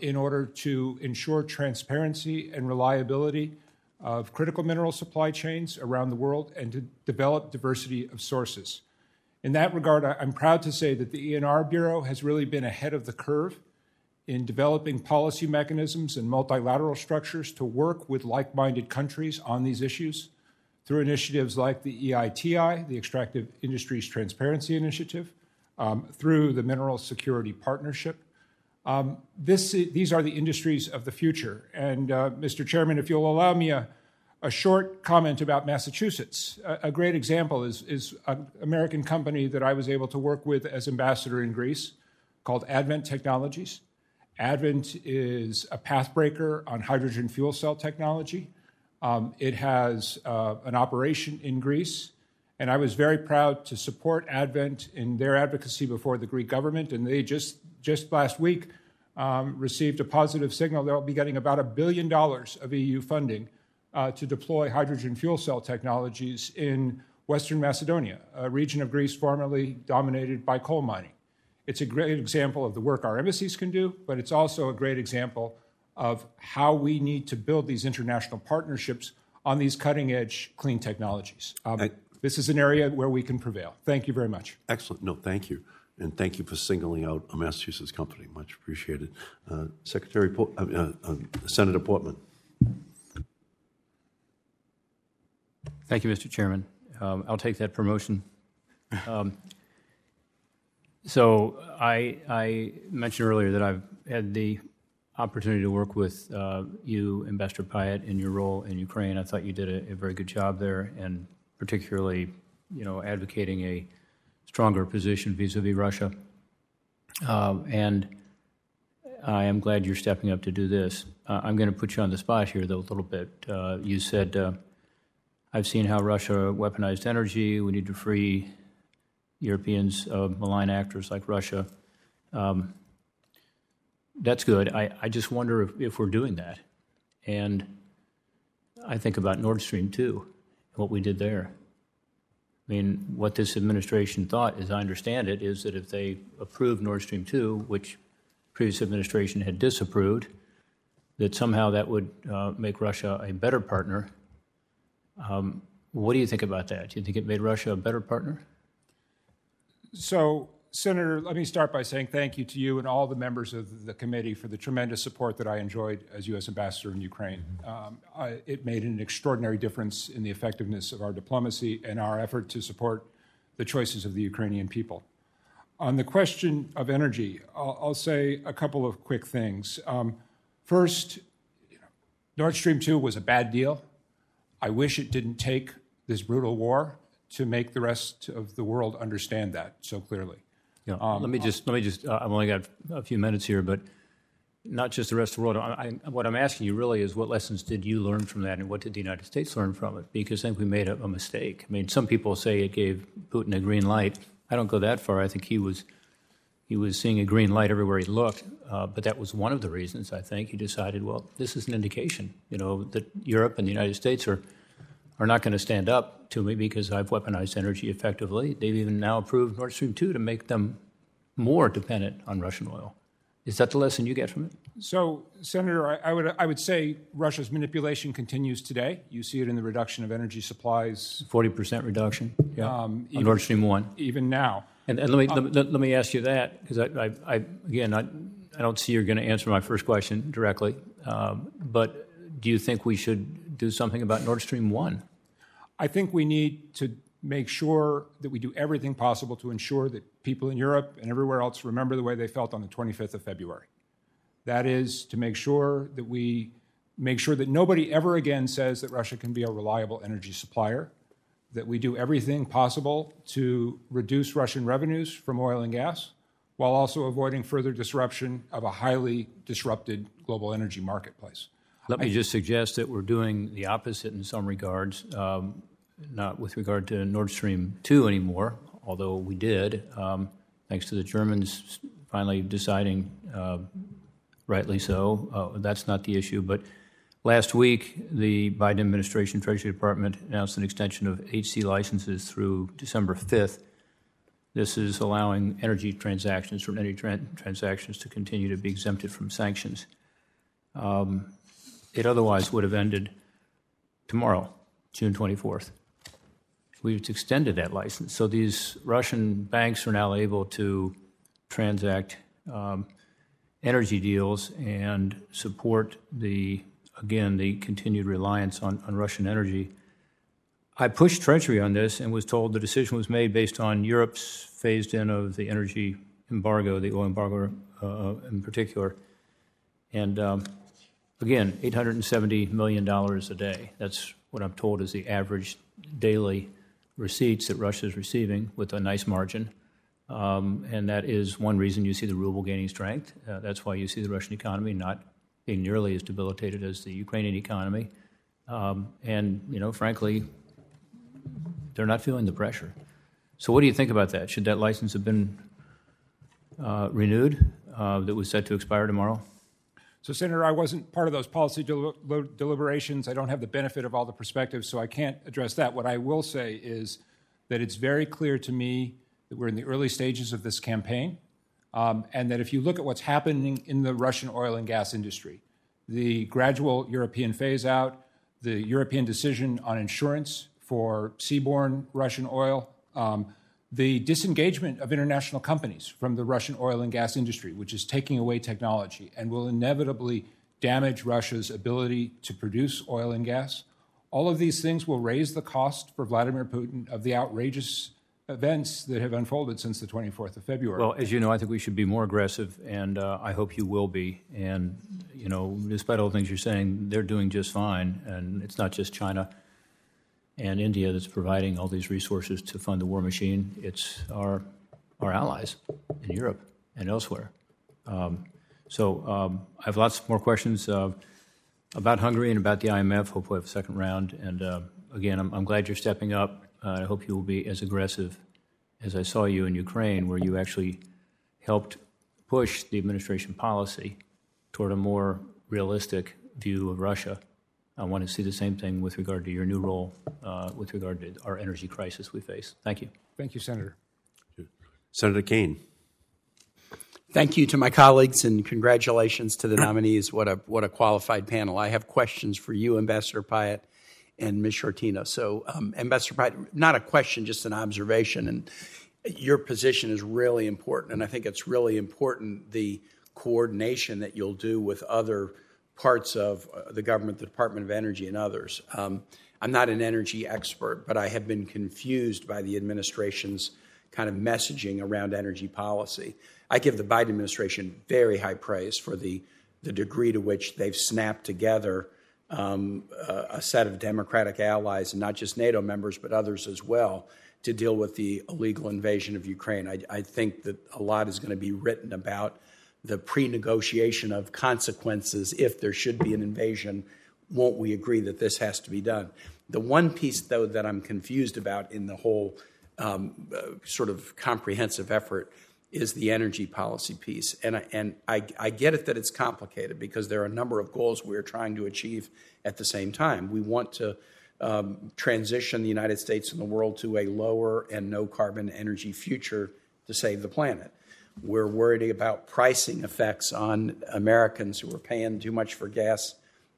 in order to ensure transparency and reliability of critical mineral supply chains around the world and to develop diversity of sources. In that regard, I'm proud to say that the ENR Bureau has really been ahead of the curve in developing policy mechanisms and multilateral structures to work with like minded countries on these issues through initiatives like the EITI, the Extractive Industries Transparency Initiative, um, through the Mineral Security Partnership. Um, this, these are the industries of the future. And, uh, Mr. Chairman, if you'll allow me a, a short comment about Massachusetts. A, a great example is, is an American company that I was able to work with as ambassador in Greece called Advent Technologies. Advent is a pathbreaker on hydrogen fuel cell technology. Um, it has uh, an operation in Greece, and I was very proud to support Advent in their advocacy before the Greek government. And they just just last week um, received a positive signal. They'll be getting about a billion dollars of EU funding uh, to deploy hydrogen fuel cell technologies in Western Macedonia, a region of Greece formerly dominated by coal mining. It's a great example of the work our embassies can do, but it's also a great example of how we need to build these international partnerships on these cutting edge clean technologies. Um, I, this is an area where we can prevail. Thank you very much. Excellent. No, thank you. And thank you for singling out a Massachusetts company. Much appreciated. Uh, Secretary, uh, uh, uh, Senator Portman. Thank you, Mr. Chairman. Um, I'll take that promotion. Um, so I, I, mentioned earlier that I've had the opportunity to work with uh, you, Ambassador Pyatt, in your role in Ukraine. I thought you did a, a very good job there, and particularly, you know, advocating a stronger position vis-a-vis Russia. Uh, and I am glad you're stepping up to do this. Uh, I'm going to put you on the spot here, though, a little bit. Uh, you said, uh, I've seen how Russia weaponized energy. We need to free Europeans of malign actors like Russia. Um, that's good. I, I just wonder if, if, we're doing that. And I think about Nord Stream 2, what we did there. I mean, what this administration thought, as I understand it, is that if they approved Nord Stream 2, which previous administration had disapproved, that somehow that would uh, make Russia a better partner. Um, what do you think about that? Do you think it made Russia a better partner? So, Senator, let me start by saying thank you to you and all the members of the committee for the tremendous support that I enjoyed as U.S. Ambassador in Ukraine. Um, I, it made an extraordinary difference in the effectiveness of our diplomacy and our effort to support the choices of the Ukrainian people. On the question of energy, I'll, I'll say a couple of quick things. Um, first, you know, Nord Stream 2 was a bad deal. I wish it didn't take this brutal war to make the rest of the world understand that so clearly. Yeah, let me just, let me just, uh, I've only got a few minutes here, but not just the rest of the world. I, I, what I'm asking you really is what lessons did you learn from that and what did the United States learn from it? Because I think we made a, a mistake. I mean, some people say it gave Putin a green light. I don't go that far. I think he was, he was seeing a green light everywhere he looked. Uh, but that was one of the reasons, I think, he decided, well, this is an indication, you know, that Europe and the United States are, are not going to stand up to me because I've weaponized energy effectively. They've even now approved Nord Stream 2 to make them more dependent on Russian oil. Is that the lesson you get from it? So, Senator, I, I, would I would say Russia's manipulation continues today. You see it in the reduction of energy supplies. Forty percent reduction, yeah, um, on Nord Stream one. Even now. And, and let me um, let, let, me ask you that because I, I, I, again I, I don't see you're going to answer my first question directly, um, but do you think we should do something about Nord Stream one? I think we need to make sure that we do everything possible to ensure that people in Europe and everywhere else remember the way they felt on the 25th of February. That is to make sure that we make sure that nobody ever again says that Russia can be a reliable energy supplier, that we do everything possible to reduce Russian revenues from oil and gas, while also avoiding further disruption of a highly disrupted global energy marketplace. Let me just suggest that we're doing the opposite in some regards. Um, not with regard to Nord Stream 2 anymore, although we did, um, thanks to the Germans finally deciding, uh, rightly so. Uh, that's not the issue. But last week, the Biden administration Treasury Department announced an extension of 8C licenses through December 5th. This is allowing energy transactions, from energy tra- transactions, to continue to be exempted from sanctions. Um, it otherwise would have ended tomorrow, June 24th we've extended that license. So these Russian banks are now able to transact um, energy deals and support the, again, the continued reliance on, on Russian energy. I pushed Treasury on this and was told the decision was made based on Europe's phased in of the energy embargo, the oil embargo uh, in particular. And um, again, $870 million a day. That's what I'm told is the average daily receipts that Russia is receiving with a nice margin. Um, and that is one reason you see the ruble gaining strength. Uh, that's why you see the Russian economy not being nearly as debilitated as the Ukrainian economy. Um, and, you know, frankly, they're not feeling the pressure. So, what do you think about that? Should that license have been uh, renewed uh, that was set to expire tomorrow? So, Senator, I wasn't part of those policy del- deliberations. I don't have the benefit of all the perspectives, so I can't address that. What I will say is that it's very clear to me that we're in the early stages of this campaign, um, and that if you look at what's happening in the Russian oil and gas industry, the gradual European phase out, the European decision on insurance for seaborne Russian oil, um, the disengagement of international companies from the Russian oil and gas industry, which is taking away technology and will inevitably damage Russia's ability to produce oil and gas. All of these things will raise the cost for Vladimir Putin of the outrageous events that have unfolded since the 24th of February. Well, as you know, I think we should be more aggressive, and uh, I hope you will be. And, you know, despite all the things you're saying, they're doing just fine. And it's not just China and India that's providing all these resources to fund the war machine. It's our, our allies in Europe and elsewhere. Um, so um, I have lots more questions uh, about Hungary and about the IMF. Hopefully, have a second round. And uh, again, I'm, I'm, glad you're stepping up. Uh, I hope you will be as aggressive as I saw you in Ukraine, where you actually helped push the administration policy toward a more realistic view of Russia I want to see the same thing with regard to your new role uh, with regard to our energy crisis we face. Thank you. Thank you, Senator. Senator Kaine. Thank you to my colleagues and congratulations to the nominees. What a what a qualified panel. I have questions for you, Ambassador Pyatt and Ms. Shortino. So, um, Ambassador Pyatt, not a question, just an observation. And your position is really important, and I think it's really important the coordination that you'll do with other parts of uh, the government, the Department of Energy, and others. Um, I'm not an energy expert, but I have been confused by the administration's kind of messaging around energy policy. I give the Biden administration very high praise for the, the degree to which they've snapped together um, a, a set of Democratic allies, and not just NATO members, but others as well, to deal with the illegal invasion of Ukraine. I, I think that a lot is going to be written about the pre negotiation of consequences if there should be an invasion. Won't we agree that this has to be done? The one piece, though, that I'm confused about in the whole um, uh, sort of comprehensive effort is the energy policy piece. And, I, and I, I get it that it's complicated because there are a number of goals we're trying to achieve at the same time. We want to um, transition the United States and the world to a lower and no carbon energy future to save the planet. We're worried about pricing effects on Americans who are paying too much for gas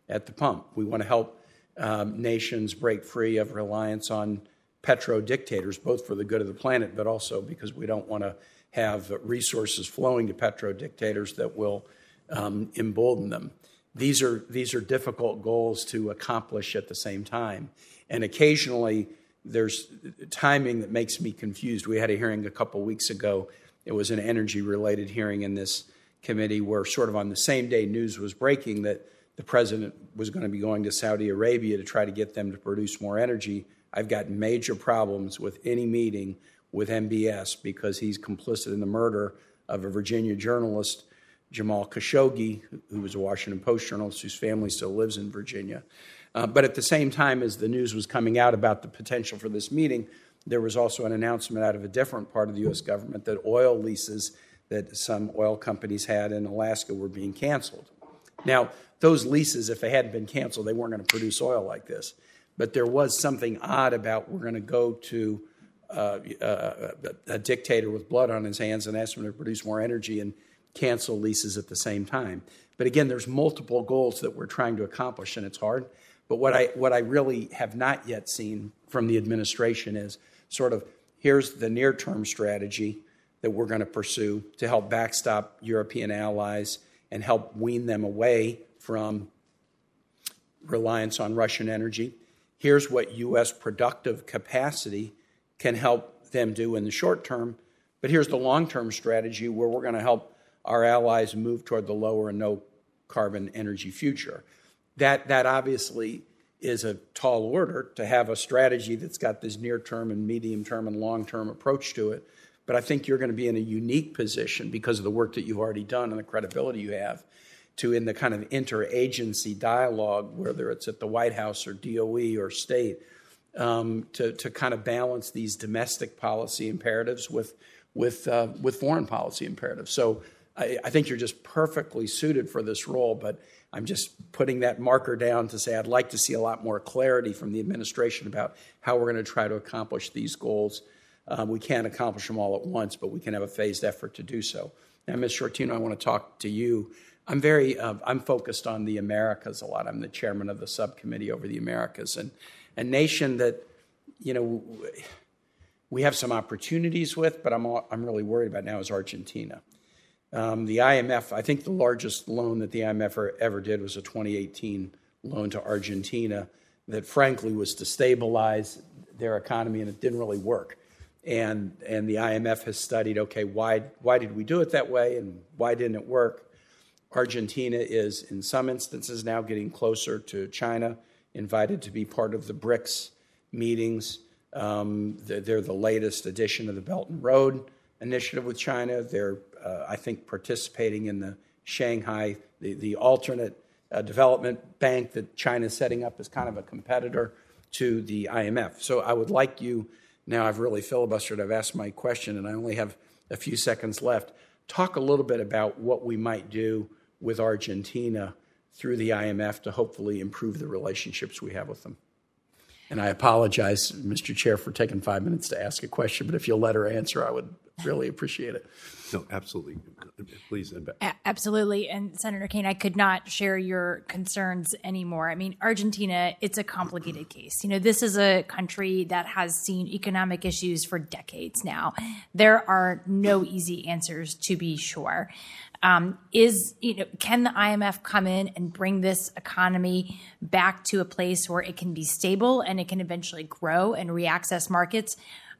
at the pump. We want to help um, nations break free of reliance on petro dictators, both for the good of the planet, but also because we don't want to have resources flowing to petro dictators that will um, embolden them. These are, these are difficult goals to accomplish at the same time. And occasionally, there's timing that makes me confused. We had a hearing a couple weeks ago. It was an energy related hearing in this committee where, sort of on the same day, news was breaking that the president was going to be going to Saudi Arabia to try to get them to produce more energy. I've got major problems with any meeting with MBS because he's complicit in the murder of a Virginia journalist, Jamal Khashoggi, who was a Washington Post journalist whose family still lives in Virginia. Uh, but at the same time as the news was coming out about the potential for this meeting, there was also an announcement out of a different part of the U.S. government that oil leases that some oil companies had in Alaska were being canceled. Now, those leases, if they hadn't been canceled, they weren't going to produce oil like this. But there was something odd about we're going to go to uh, uh, a dictator with blood on his hands and ask him to produce more energy and cancel leases at the same time. But again, there's multiple goals that we're trying to accomplish, and it's hard. But what I what I really have not yet seen from the administration is sort of here's the near term strategy that we're going to pursue to help backstop European allies and help wean them away from reliance on Russian energy. Here's what U.S. productive capacity can help them do in the short term. But here's the long term strategy where we're going to help our allies move toward the lower and no carbon energy future. That, that obviously is a tall order to have a strategy that's got this near term and medium term and long term approach to it. But I think you're going to be in a unique position because of the work that you've already done and the credibility you have to, in the kind of interagency dialogue, whether it's at the White House or DOE or state, um, to, to kind of balance these domestic policy imperatives with, with, uh, with foreign policy imperatives. So I, I, think you're just perfectly suited for this role, but I'm just putting that marker down to say I'd like to see a lot more clarity from the administration about how we're going to try to accomplish these goals. Um, we can't accomplish them all at once, but we can have a phased effort to do so. Now, Ms. Shortino, I want to talk to you. I'm very, uh, I'm focused on the Americas a lot. I'm the chairman of the subcommittee over the Americas, and a nation that, you know, we have some opportunities with, but I'm, all, I'm really worried about now is Argentina. Um, the IMF, I think the largest loan that the IMF ever, ever did was a 2018 loan to Argentina that frankly was to stabilize their economy and it didn't really work. And, and the IMF has studied okay, why, why did we do it that way and why didn't it work? Argentina is, in some instances, now getting closer to China invited to be part of the BRICS meetings. Um, they're, they're, the latest edition of the Belt and Road Initiative with China. They're, uh, I think, participating in the Shanghai, the, the alternate uh, development bank that China is setting up as kind of a competitor to the IMF. So I would like you, now I've really filibustered, I've asked my question, and I only have a few seconds left. Talk a little bit about what we might do with Argentina through the IMF to hopefully improve the relationships we have with them. And I apologize, Mr. Chair, for taking five minutes to ask a question, but if you'll let her answer, I would really appreciate it. No, absolutely. Please. A- absolutely. And Senator Kaine, I could not share your concerns anymore. I mean, Argentina, it's a complicated case. You know, this is a country that has seen economic issues for decades now. There are no easy answers, to be sure. Um, is you know can the IMF come in and bring this economy back to a place where it can be stable and it can eventually grow and reaccess markets?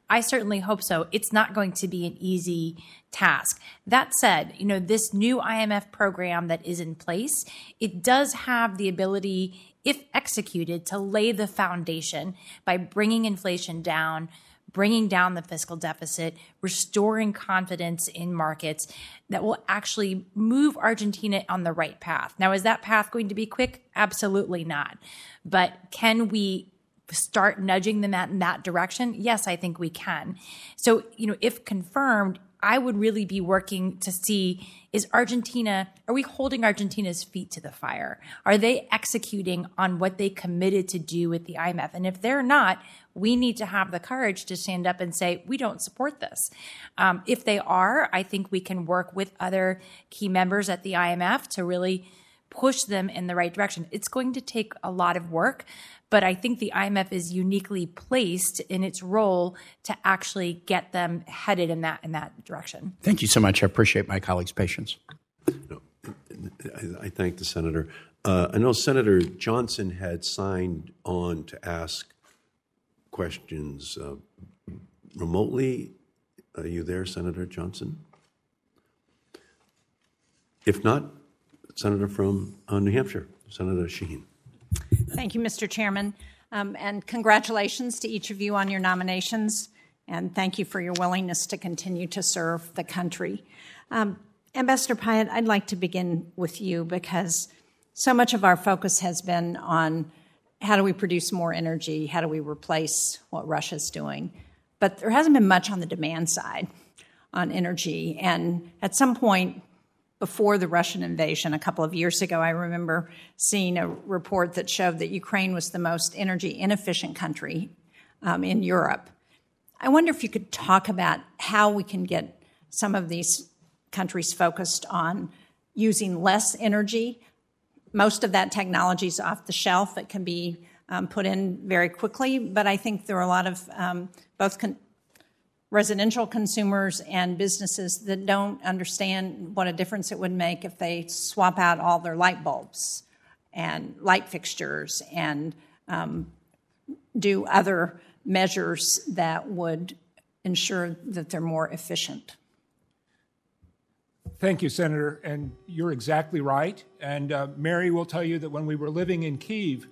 I certainly hope so. It's not going to be an easy task. That said, you know this new IMF program that is in place, it does have the ability if executed to lay the foundation by bringing inflation down bringing down the fiscal deficit, restoring confidence in markets that will actually move Argentina on the right path. Now, is that path going to be quick? Absolutely not. But can we start nudging them at in that direction? Yes, I think we can. So, you know, if confirmed, I would really be working to see is Argentina, are we holding Argentina's feet to the fire? Are they executing on what they committed to do with the IMF? And if they're not, we need to have the courage to stand up and say, we don't support this. Um, if they are, I think we can work with other key members at the IMF to really push them in the right direction. It's going to take a lot of work, but I think the IMF is uniquely placed in its role to actually get them headed in that in that direction. Thank you so much. I appreciate my colleague's patience. I, I thank the senator. Uh, I know Senator Johnson had signed on to ask questions uh, remotely. Are you there, Senator Johnson? If not, Senator from uh, New Hampshire, Senator Shaheen. Thank you, Mr. Chairman. Um, and congratulations to each of you on your nominations. And thank you for your willingness to continue to serve the country. Um, Ambassador Pyatt, I'd like to begin with you because so much of our focus has been on how do we produce more energy? How do we replace what Russia's doing? But there hasn't been much on the demand side on energy. And at some point, before the Russian invasion a couple of years ago, I remember seeing a report that showed that Ukraine was the most energy inefficient country um, in Europe. I wonder if you could talk about how we can get some of these countries focused on using less energy. Most of that technology is off the shelf. It can be um, put in very quickly, but I think there are a lot of um, both con- residential consumers and businesses that don't understand what a difference it would make if they swap out all their light bulbs and light fixtures and um, do other measures that would ensure that they're more efficient. Thank you, Senator. And you're exactly right. And uh, Mary will tell you that when we were living in Kiev,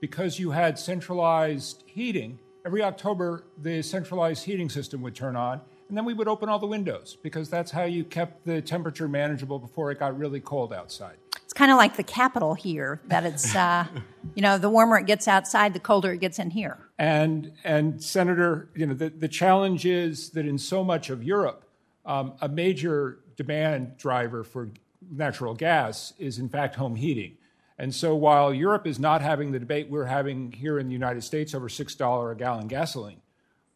because you had centralized heating, every October the centralized heating system would turn on, and then we would open all the windows because that's how you kept the temperature manageable before it got really cold outside. It's kind of like the Capitol here, that it's, uh, you know, the warmer it gets outside, the colder it gets in here. And, and Senator, you know, the, the challenge is that in so much of Europe, um, a major demand driver for natural gas is, in fact, home heating. And so while Europe is not having the debate we're having here in the United States over $6 a gallon gasoline,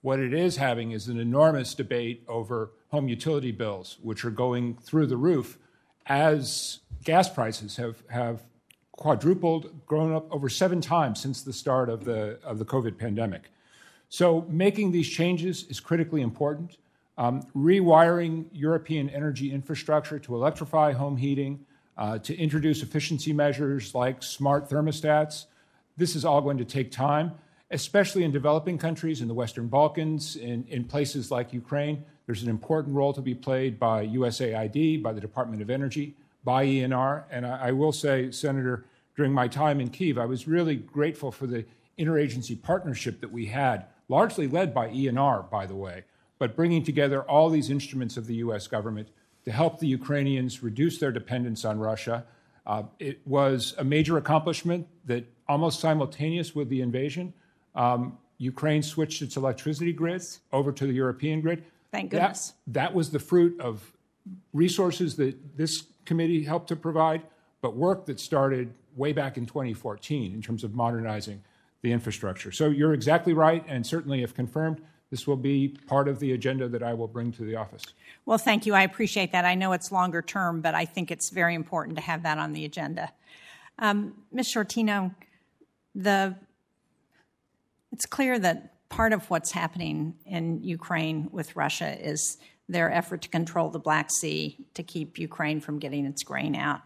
what it is having is an enormous debate over home utility bills, which are going through the roof as gas prices have, have quadrupled, grown up over seven times since the start of the, of the COVID pandemic. So making these changes is critically important. Um, rewiring European energy infrastructure to electrify home heating, uh, to introduce efficiency measures like smart thermostats. This is all going to take time, especially in developing countries in the Western Balkans, in, in places like Ukraine. There's an important role to be played by USAID, by the Department of Energy, by ENR. And I, I will say, Senator, during my time in Kiev, I was really grateful for the interagency partnership that we had, largely led by ENR, by the way, but bringing together all these instruments of the US government to help the Ukrainians reduce their dependence on Russia. Uh, it was a major accomplishment that almost simultaneous with the invasion, um, Ukraine switched its electricity grid over to the European grid. Thank goodness. That, that was the fruit of resources that this committee helped to provide, but work that started way back in 2014 in terms of modernizing the infrastructure. So you're exactly right, and certainly, if confirmed, this will be part of the agenda that I will bring to the office. Well, thank you. I appreciate that. I know it's longer term, but I think it's very important to have that on the agenda. Um, Ms. Shortino, the, it's clear that part of what's happening in Ukraine with Russia is their effort to control the Black Sea to keep Ukraine from getting its grain out.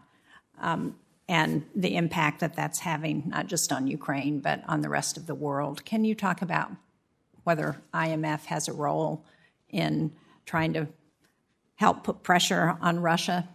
Um, and the impact that that's having, not just on Ukraine, but on the rest of the world. Can you talk about whether IMF has a role in trying to help put pressure on Russia?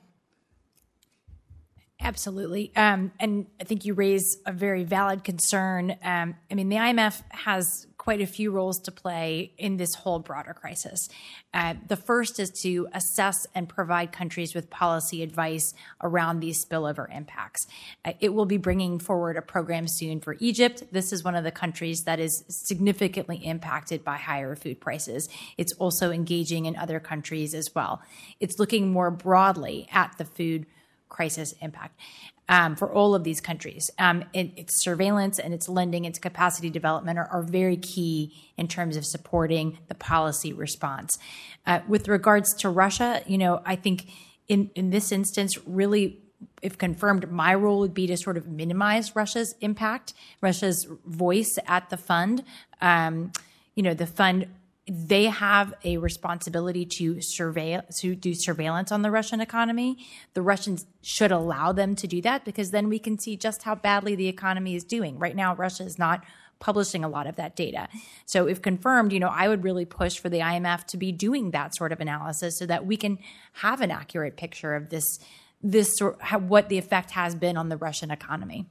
Absolutely. Um, and I think you raise a very valid concern. Um, I mean, the IMF has quite a few roles to play in this whole broader crisis. Uh, the first is to assess and provide countries with policy advice around these spillover impacts. Uh, it will be bringing forward a program soon for Egypt. This is one of the countries that is significantly impacted by higher food prices. It's also engaging in other countries as well. It's looking more broadly at the food crisis impact um, for all of these countries. Um, it, its surveillance and its lending, its capacity development are, are, very key in terms of supporting the policy response. Uh, with regards to Russia, you know, I think in, in this instance, really if confirmed, my role would be to sort of minimize Russia's impact, Russia's voice at the fund. Um, you know, the fund they have a responsibility to survey to do surveillance on the Russian economy. The Russians should allow them to do that because then we can see just how badly the economy is doing. Right now, Russia is not publishing a lot of that data. So if confirmed, you know, I would really push for the IMF to be doing that sort of analysis so that we can have an accurate picture of this this what the effect has been on the Russian economy.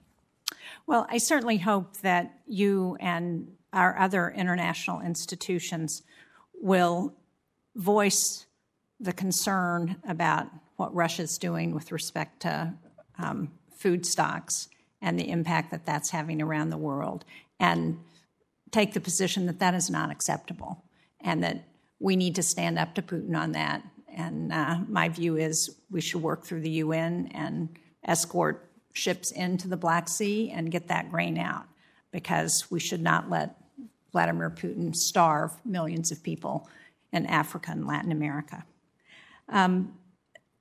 Well, I certainly hope that you and our other international institutions will voice the concern about what Russia's doing with respect to um, food stocks and the impact that that's having around the world, and take the position that that is not acceptable and that we need to stand up to Putin on that. And uh, my view is we should work through the UN and escort ships into the Black Sea and get that grain out because we should not let Vladimir Putin starve millions of people in Africa and Latin America. Um,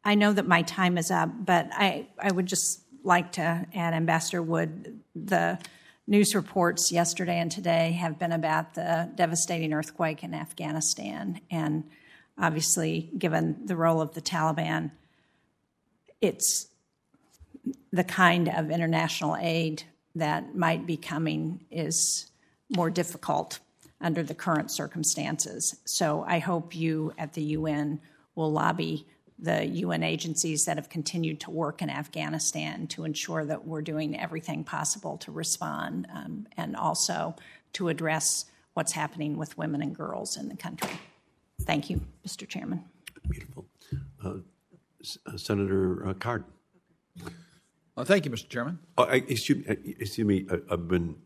I know that my time is up, but I, I would just like to add, Ambassador Wood, the news reports yesterday and today have been about the devastating earthquake in Afghanistan. And obviously, given the role of the Taliban, it's the kind of international aid that might be coming is more difficult under the current circumstances. So I hope you at the UN will lobby the UN agencies that have continued to work in Afghanistan to ensure that we're doing everything possible to respond um, and also to address what's happening with women and girls in the country. Thank you, Mr. Chairman. Beautiful. Uh, uh, Senator uh, Card. Well, thank you, Mr. Chairman. Oh, excuse, uh, excuse me, I, I've been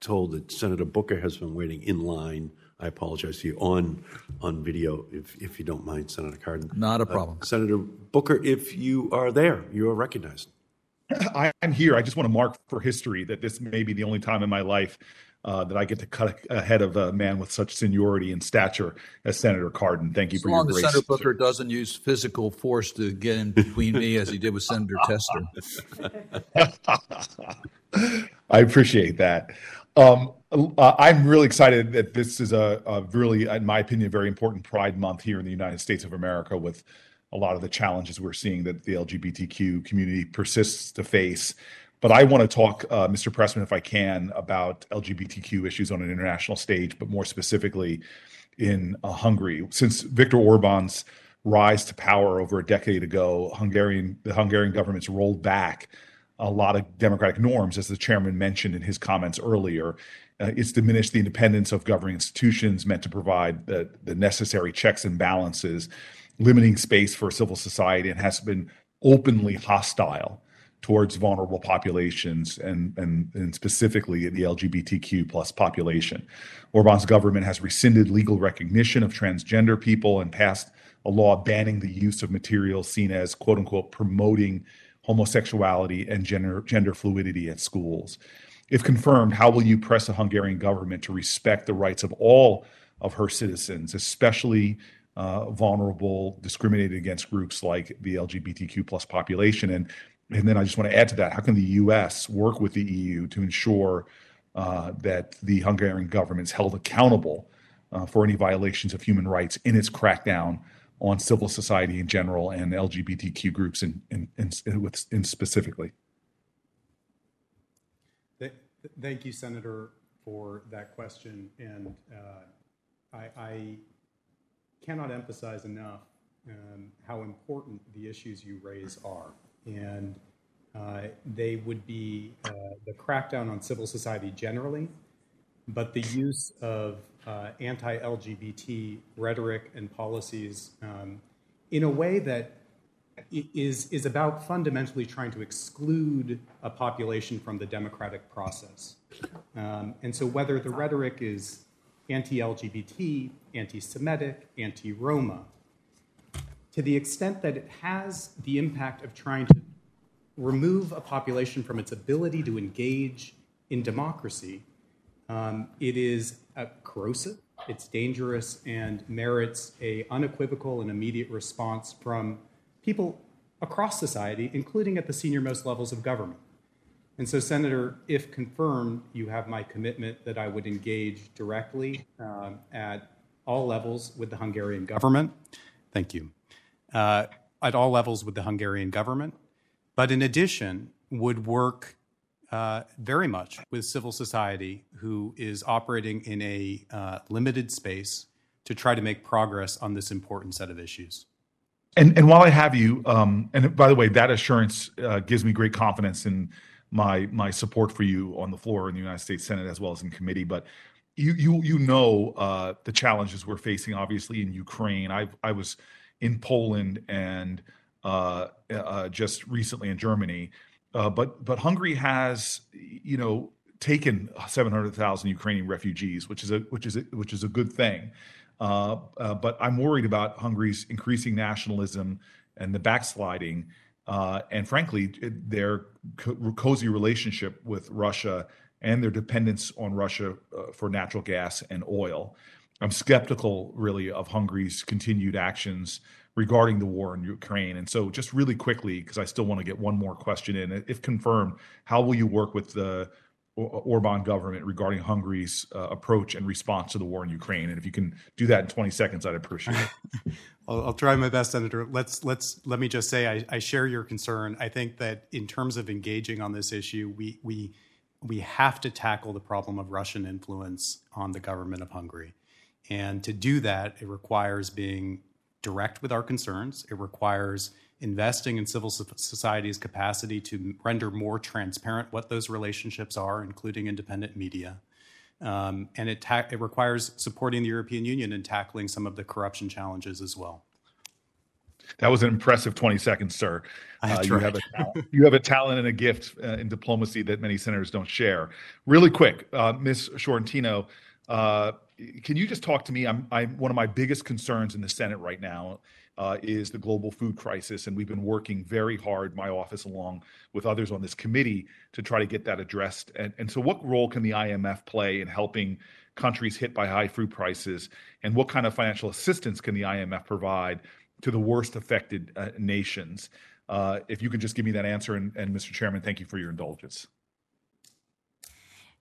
told that Senator Booker has been waiting in line. I apologize to you on on video, if if you don't mind, Senator Cardin. Not a problem. Uh, Senator Booker, if you are there, you are recognized. I'm here. I just want to mark for history that this may be the only time in my life uh, that I get to cut ahead of a man with such seniority and stature as Senator Cardin. Thank you as for your grace. As long as Senator Booker doesn't use physical force to get in between me as he did with Senator Tester. I appreciate that. Um, uh, I'm really excited that this is a, a, really, in my opinion, very important Pride Month here in the United States of America with a lot of the challenges we're seeing that the LGBTQ community persists to face. But I want to talk, uh, Mr. Pressman, if I can, about LGBTQ issues on an international stage, but more specifically in uh, Hungary. Since Viktor Orban's rise to power over a decade ago, Hungarian the Hungarian government's rolled back a lot of democratic norms, as the chairman mentioned in his comments earlier. Uh, it's diminished the independence of governing institutions meant to provide the, the necessary checks and balances, limiting space for civil society, and has been openly hostile towards vulnerable populations and, and, and specifically the LGBTQ plus population. Orban's government has rescinded legal recognition of transgender people and passed a law banning the use of materials seen as quote unquote promoting homosexuality and gender, gender fluidity at schools. If confirmed, how will you press the Hungarian government to respect the rights of all of her citizens, especially uh, vulnerable, discriminated against groups like the LGBTQ plus population? And and then I just want to add to that: How can the U.S. work with the EU to ensure uh, that the Hungarian government is held accountable uh, for any violations of human rights in its crackdown on civil society in general and LGBTQ groups in, in, in, in specifically. Thank you, Senator, for that question. And uh, I, I, cannot emphasize enough um, how important the issues you raise are. And uh, they would be uh, the crackdown on civil society generally, but the use of uh, anti LGBT rhetoric and policies um, in a way that is, is about fundamentally trying to exclude a population from the democratic process. Um, and so, whether the rhetoric is anti LGBT, anti Semitic, anti Roma, to the extent that it has the impact of trying to remove a population from its ability to engage in democracy, um, it is corrosive, it's dangerous, and merits a unequivocal and immediate response from people across society, including at the senior-most levels of government. And so, Senator, if confirmed, you have my commitment that I would engage directly um, at all levels with the Hungarian government. Thank you. Uh, at all levels with the Hungarian government, but in addition, would work uh, very much with civil society who is operating in a uh, limited space to try to make progress on this important set of issues. And and while I have you, um, and by the way, that assurance uh, gives me great confidence in my my support for you on the floor in the United States Senate as well as in committee. But you you you know uh, the challenges we're facing, obviously in Ukraine. I I was in Poland and uh, uh, just recently in Germany, uh, but but Hungary has you know taken 700,000 Ukrainian refugees, which is a which is a, which is a good thing. Uh, uh, but I'm worried about Hungary's increasing nationalism and the backsliding, uh, and frankly, their co- cozy relationship with Russia and their dependence on Russia uh, for natural gas and oil. I'm skeptical, really, of Hungary's continued actions regarding the war in Ukraine. And so, just really quickly, because I still want to get one more question in, if confirmed, how will you work with the Orban government regarding Hungary's uh, approach and response to the war in Ukraine. And if you can do that in 20 seconds, I'd appreciate it. I'll, I'll, try my best, Senator. Let's let's let me just say I, I, share your concern. I think that in terms of engaging on this issue, we we we have to tackle the problem of Russian influence on the government of Hungary, and to do that, it requires being direct with our concerns. It requires investing in civil society's capacity to render more transparent what those relationships are, including independent media. Um, and it, ta- it requires supporting the European Union in tackling some of the corruption challenges as well. That was an impressive 20 seconds, sir. Uh, you, have a talent, you have a talent and a gift uh, in diplomacy that many senators don't share. Really quick, uh, Ms. Shortino, uh, can you just talk to me? I'm, I'm one of my biggest concerns in the Senate right now uh, is the global food crisis. And we've been working very hard, my office along with others on this committee, to try to get that addressed. And, and so, what role can the IMF play in helping countries hit by high food prices? And what kind of financial assistance can the IMF provide to the worst affected uh, nations? Uh, if you could just give me that answer, and, and Mr. Chairman, thank you for your indulgence.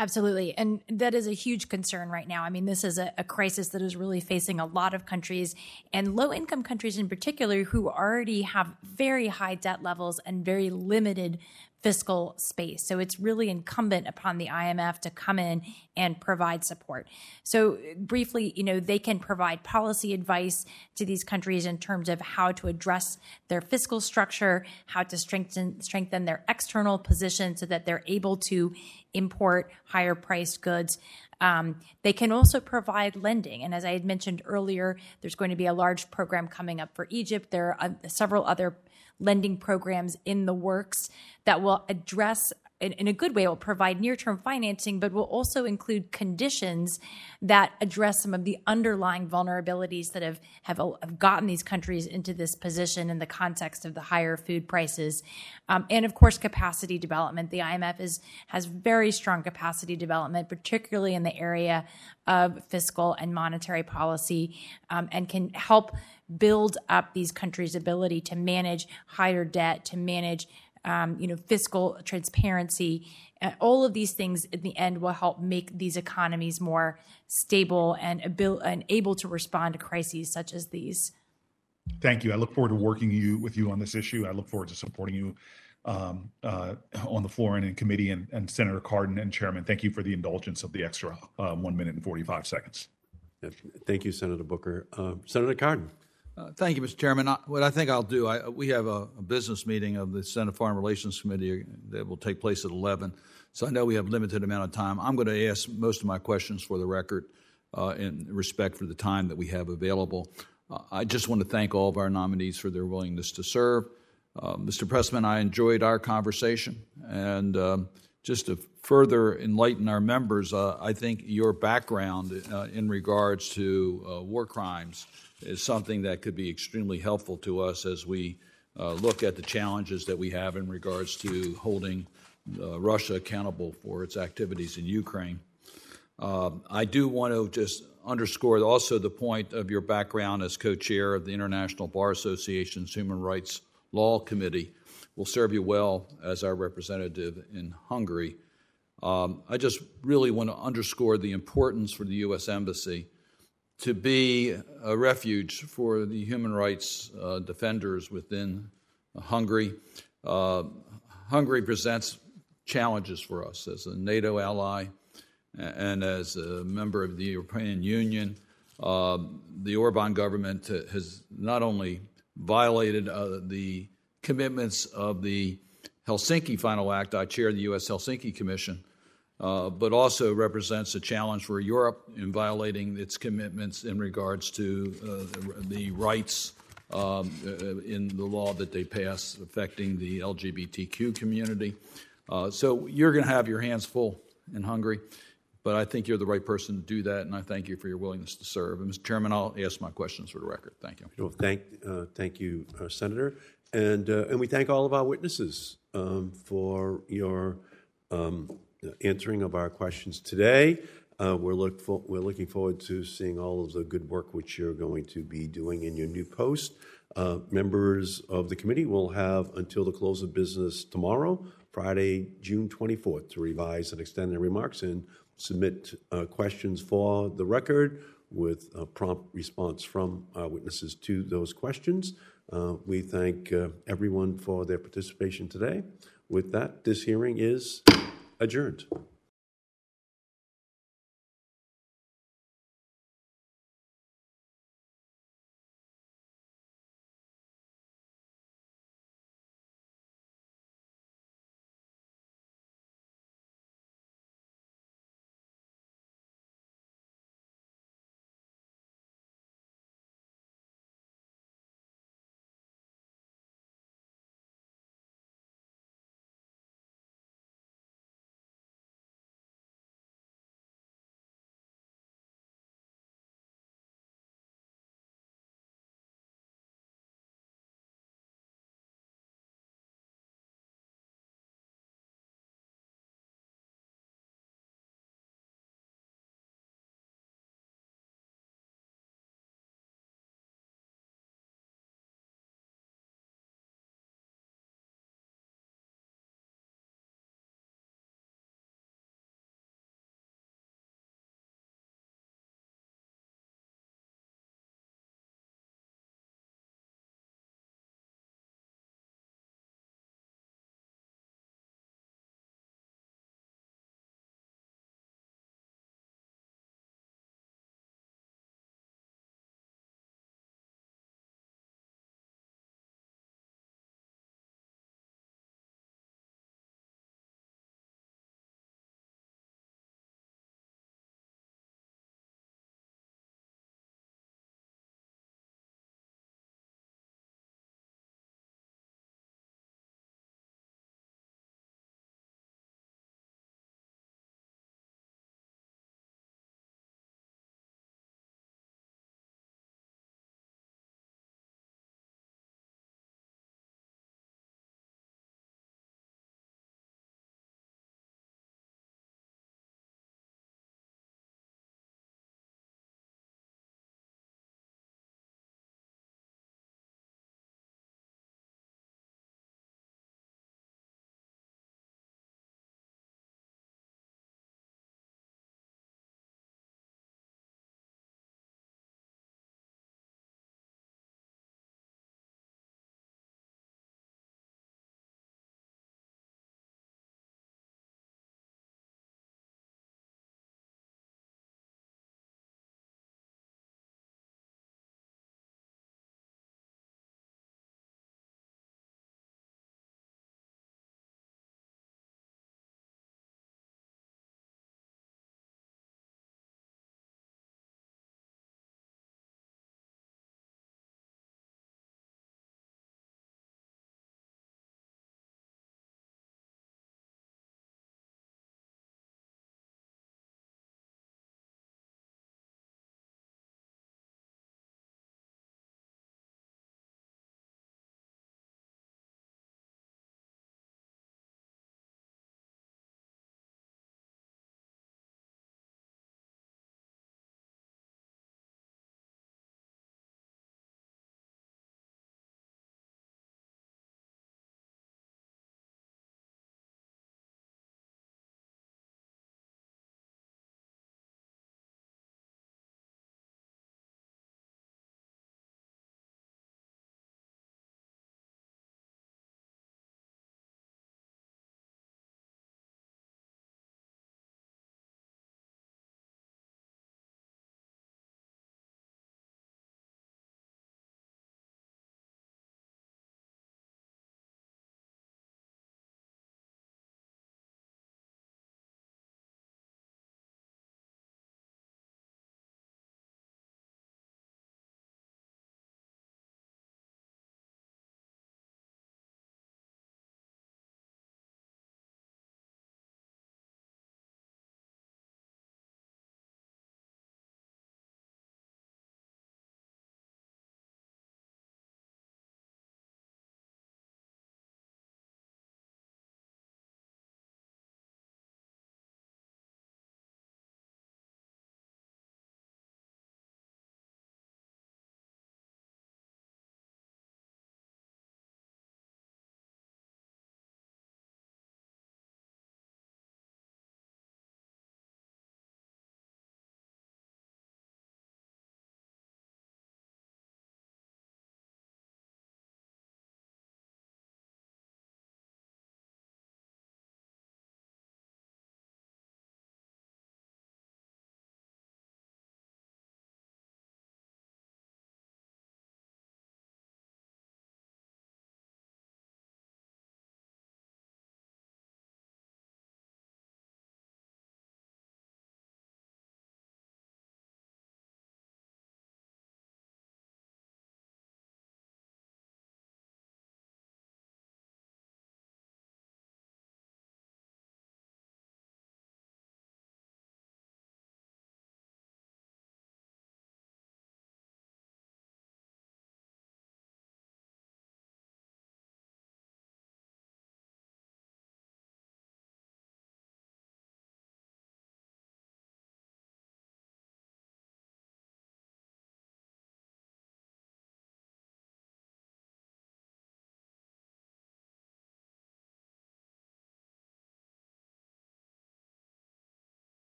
Absolutely. And that is a huge concern right now. I mean, this is a, a, crisis that is really facing a lot of countries and low income countries in particular who already have very high debt levels and very limited fiscal space. So it's really incumbent upon the IMF to come in and provide support. So briefly, you know, they can provide policy advice to these countries in terms of how to address their fiscal structure, how to strengthen strengthen their external position so that they're able to import higher priced goods. Um, they can also provide lending. And as I had mentioned earlier, there's going to be a large program coming up for Egypt. There are uh, several other lending programs in the works that will address in, in, a good way, it will provide near term financing, but will also include conditions that address some of the underlying vulnerabilities that have, have, have gotten these countries into this position in the context of the higher food prices. Um, and of course, capacity development. The IMF is, has very strong capacity development, particularly in the area of fiscal and monetary policy, um, and can help build up these countries' ability to manage higher debt, to manage um, you know fiscal transparency. Uh, all of these things in the end will help make these economies more stable and, abil- and able to respond to crises such as these. Thank you. I look forward to working you with you on this issue. I look forward to supporting you um, uh, on the floor and in committee. And, and, Senator Cardin and Chairman, thank you for the indulgence of the extra uh, one minute and 45 seconds. Thank you, Senator Booker. Uh, Senator Cardin. Uh, Thank you, Mr. Chairman. I- What I think I'll do, I, we have a, a business meeting of the Senate Foreign Relations Committee that will take place at 11. So I know we have limited amount of time. I'm going to ask most of my questions for the record uh, in respect for the time that we have available. Uh, I just want to thank all of our nominees for their willingness to serve. Uh, Mr. Pressman, I enjoyed our conversation. And um, just to further enlighten our members, uh, I think your background uh, in regards to war crimes is something that could be extremely helpful to us as we uh, look at the challenges that we have in regards to holding uh, Russia accountable for its activities in Ukraine. Um, I do want to just underscore also the point of your background as co chair of the International Bar Association's Human Rights Law Committee will serve you well as our representative in Hungary. Um, I just really want to underscore the importance for the U.S. Embassy to be a refuge for the human rights uh, defenders within Hungary. Uh, Hungary presents challenges for us as a NATO ally and as a member of the European Union. Uh, the Orban government has not only violated uh, the commitments of the Helsinki Final Act, I chair the U.S. Helsinki Commission, uh, but also represents a challenge for Europe in violating its commitments in regards to uh, the rights um, uh, in the law that they pass affecting the LGBTQ community. Uh, so you're going to have your hands full in Hungary, but I think you're the right person to do that, and I thank you for your willingness to serve. And Mr. Chairman, I'll ask my questions for the record. Thank you. Well, thank, uh, thank you, uh, Senator, and and we thank all of our witnesses um, for your um, answering of our questions today. Uh, we're look we're looking forward to seeing all of the good work which you're going to be doing in your new post. Uh, members of the committee will have until the close of business tomorrow, Friday, June 24th, to revise and extend their remarks and submit uh, questions for the record with a prompt response from our witnesses to those questions. Uh, we thank uh, everyone for their participation today. With that, this hearing is adjourned.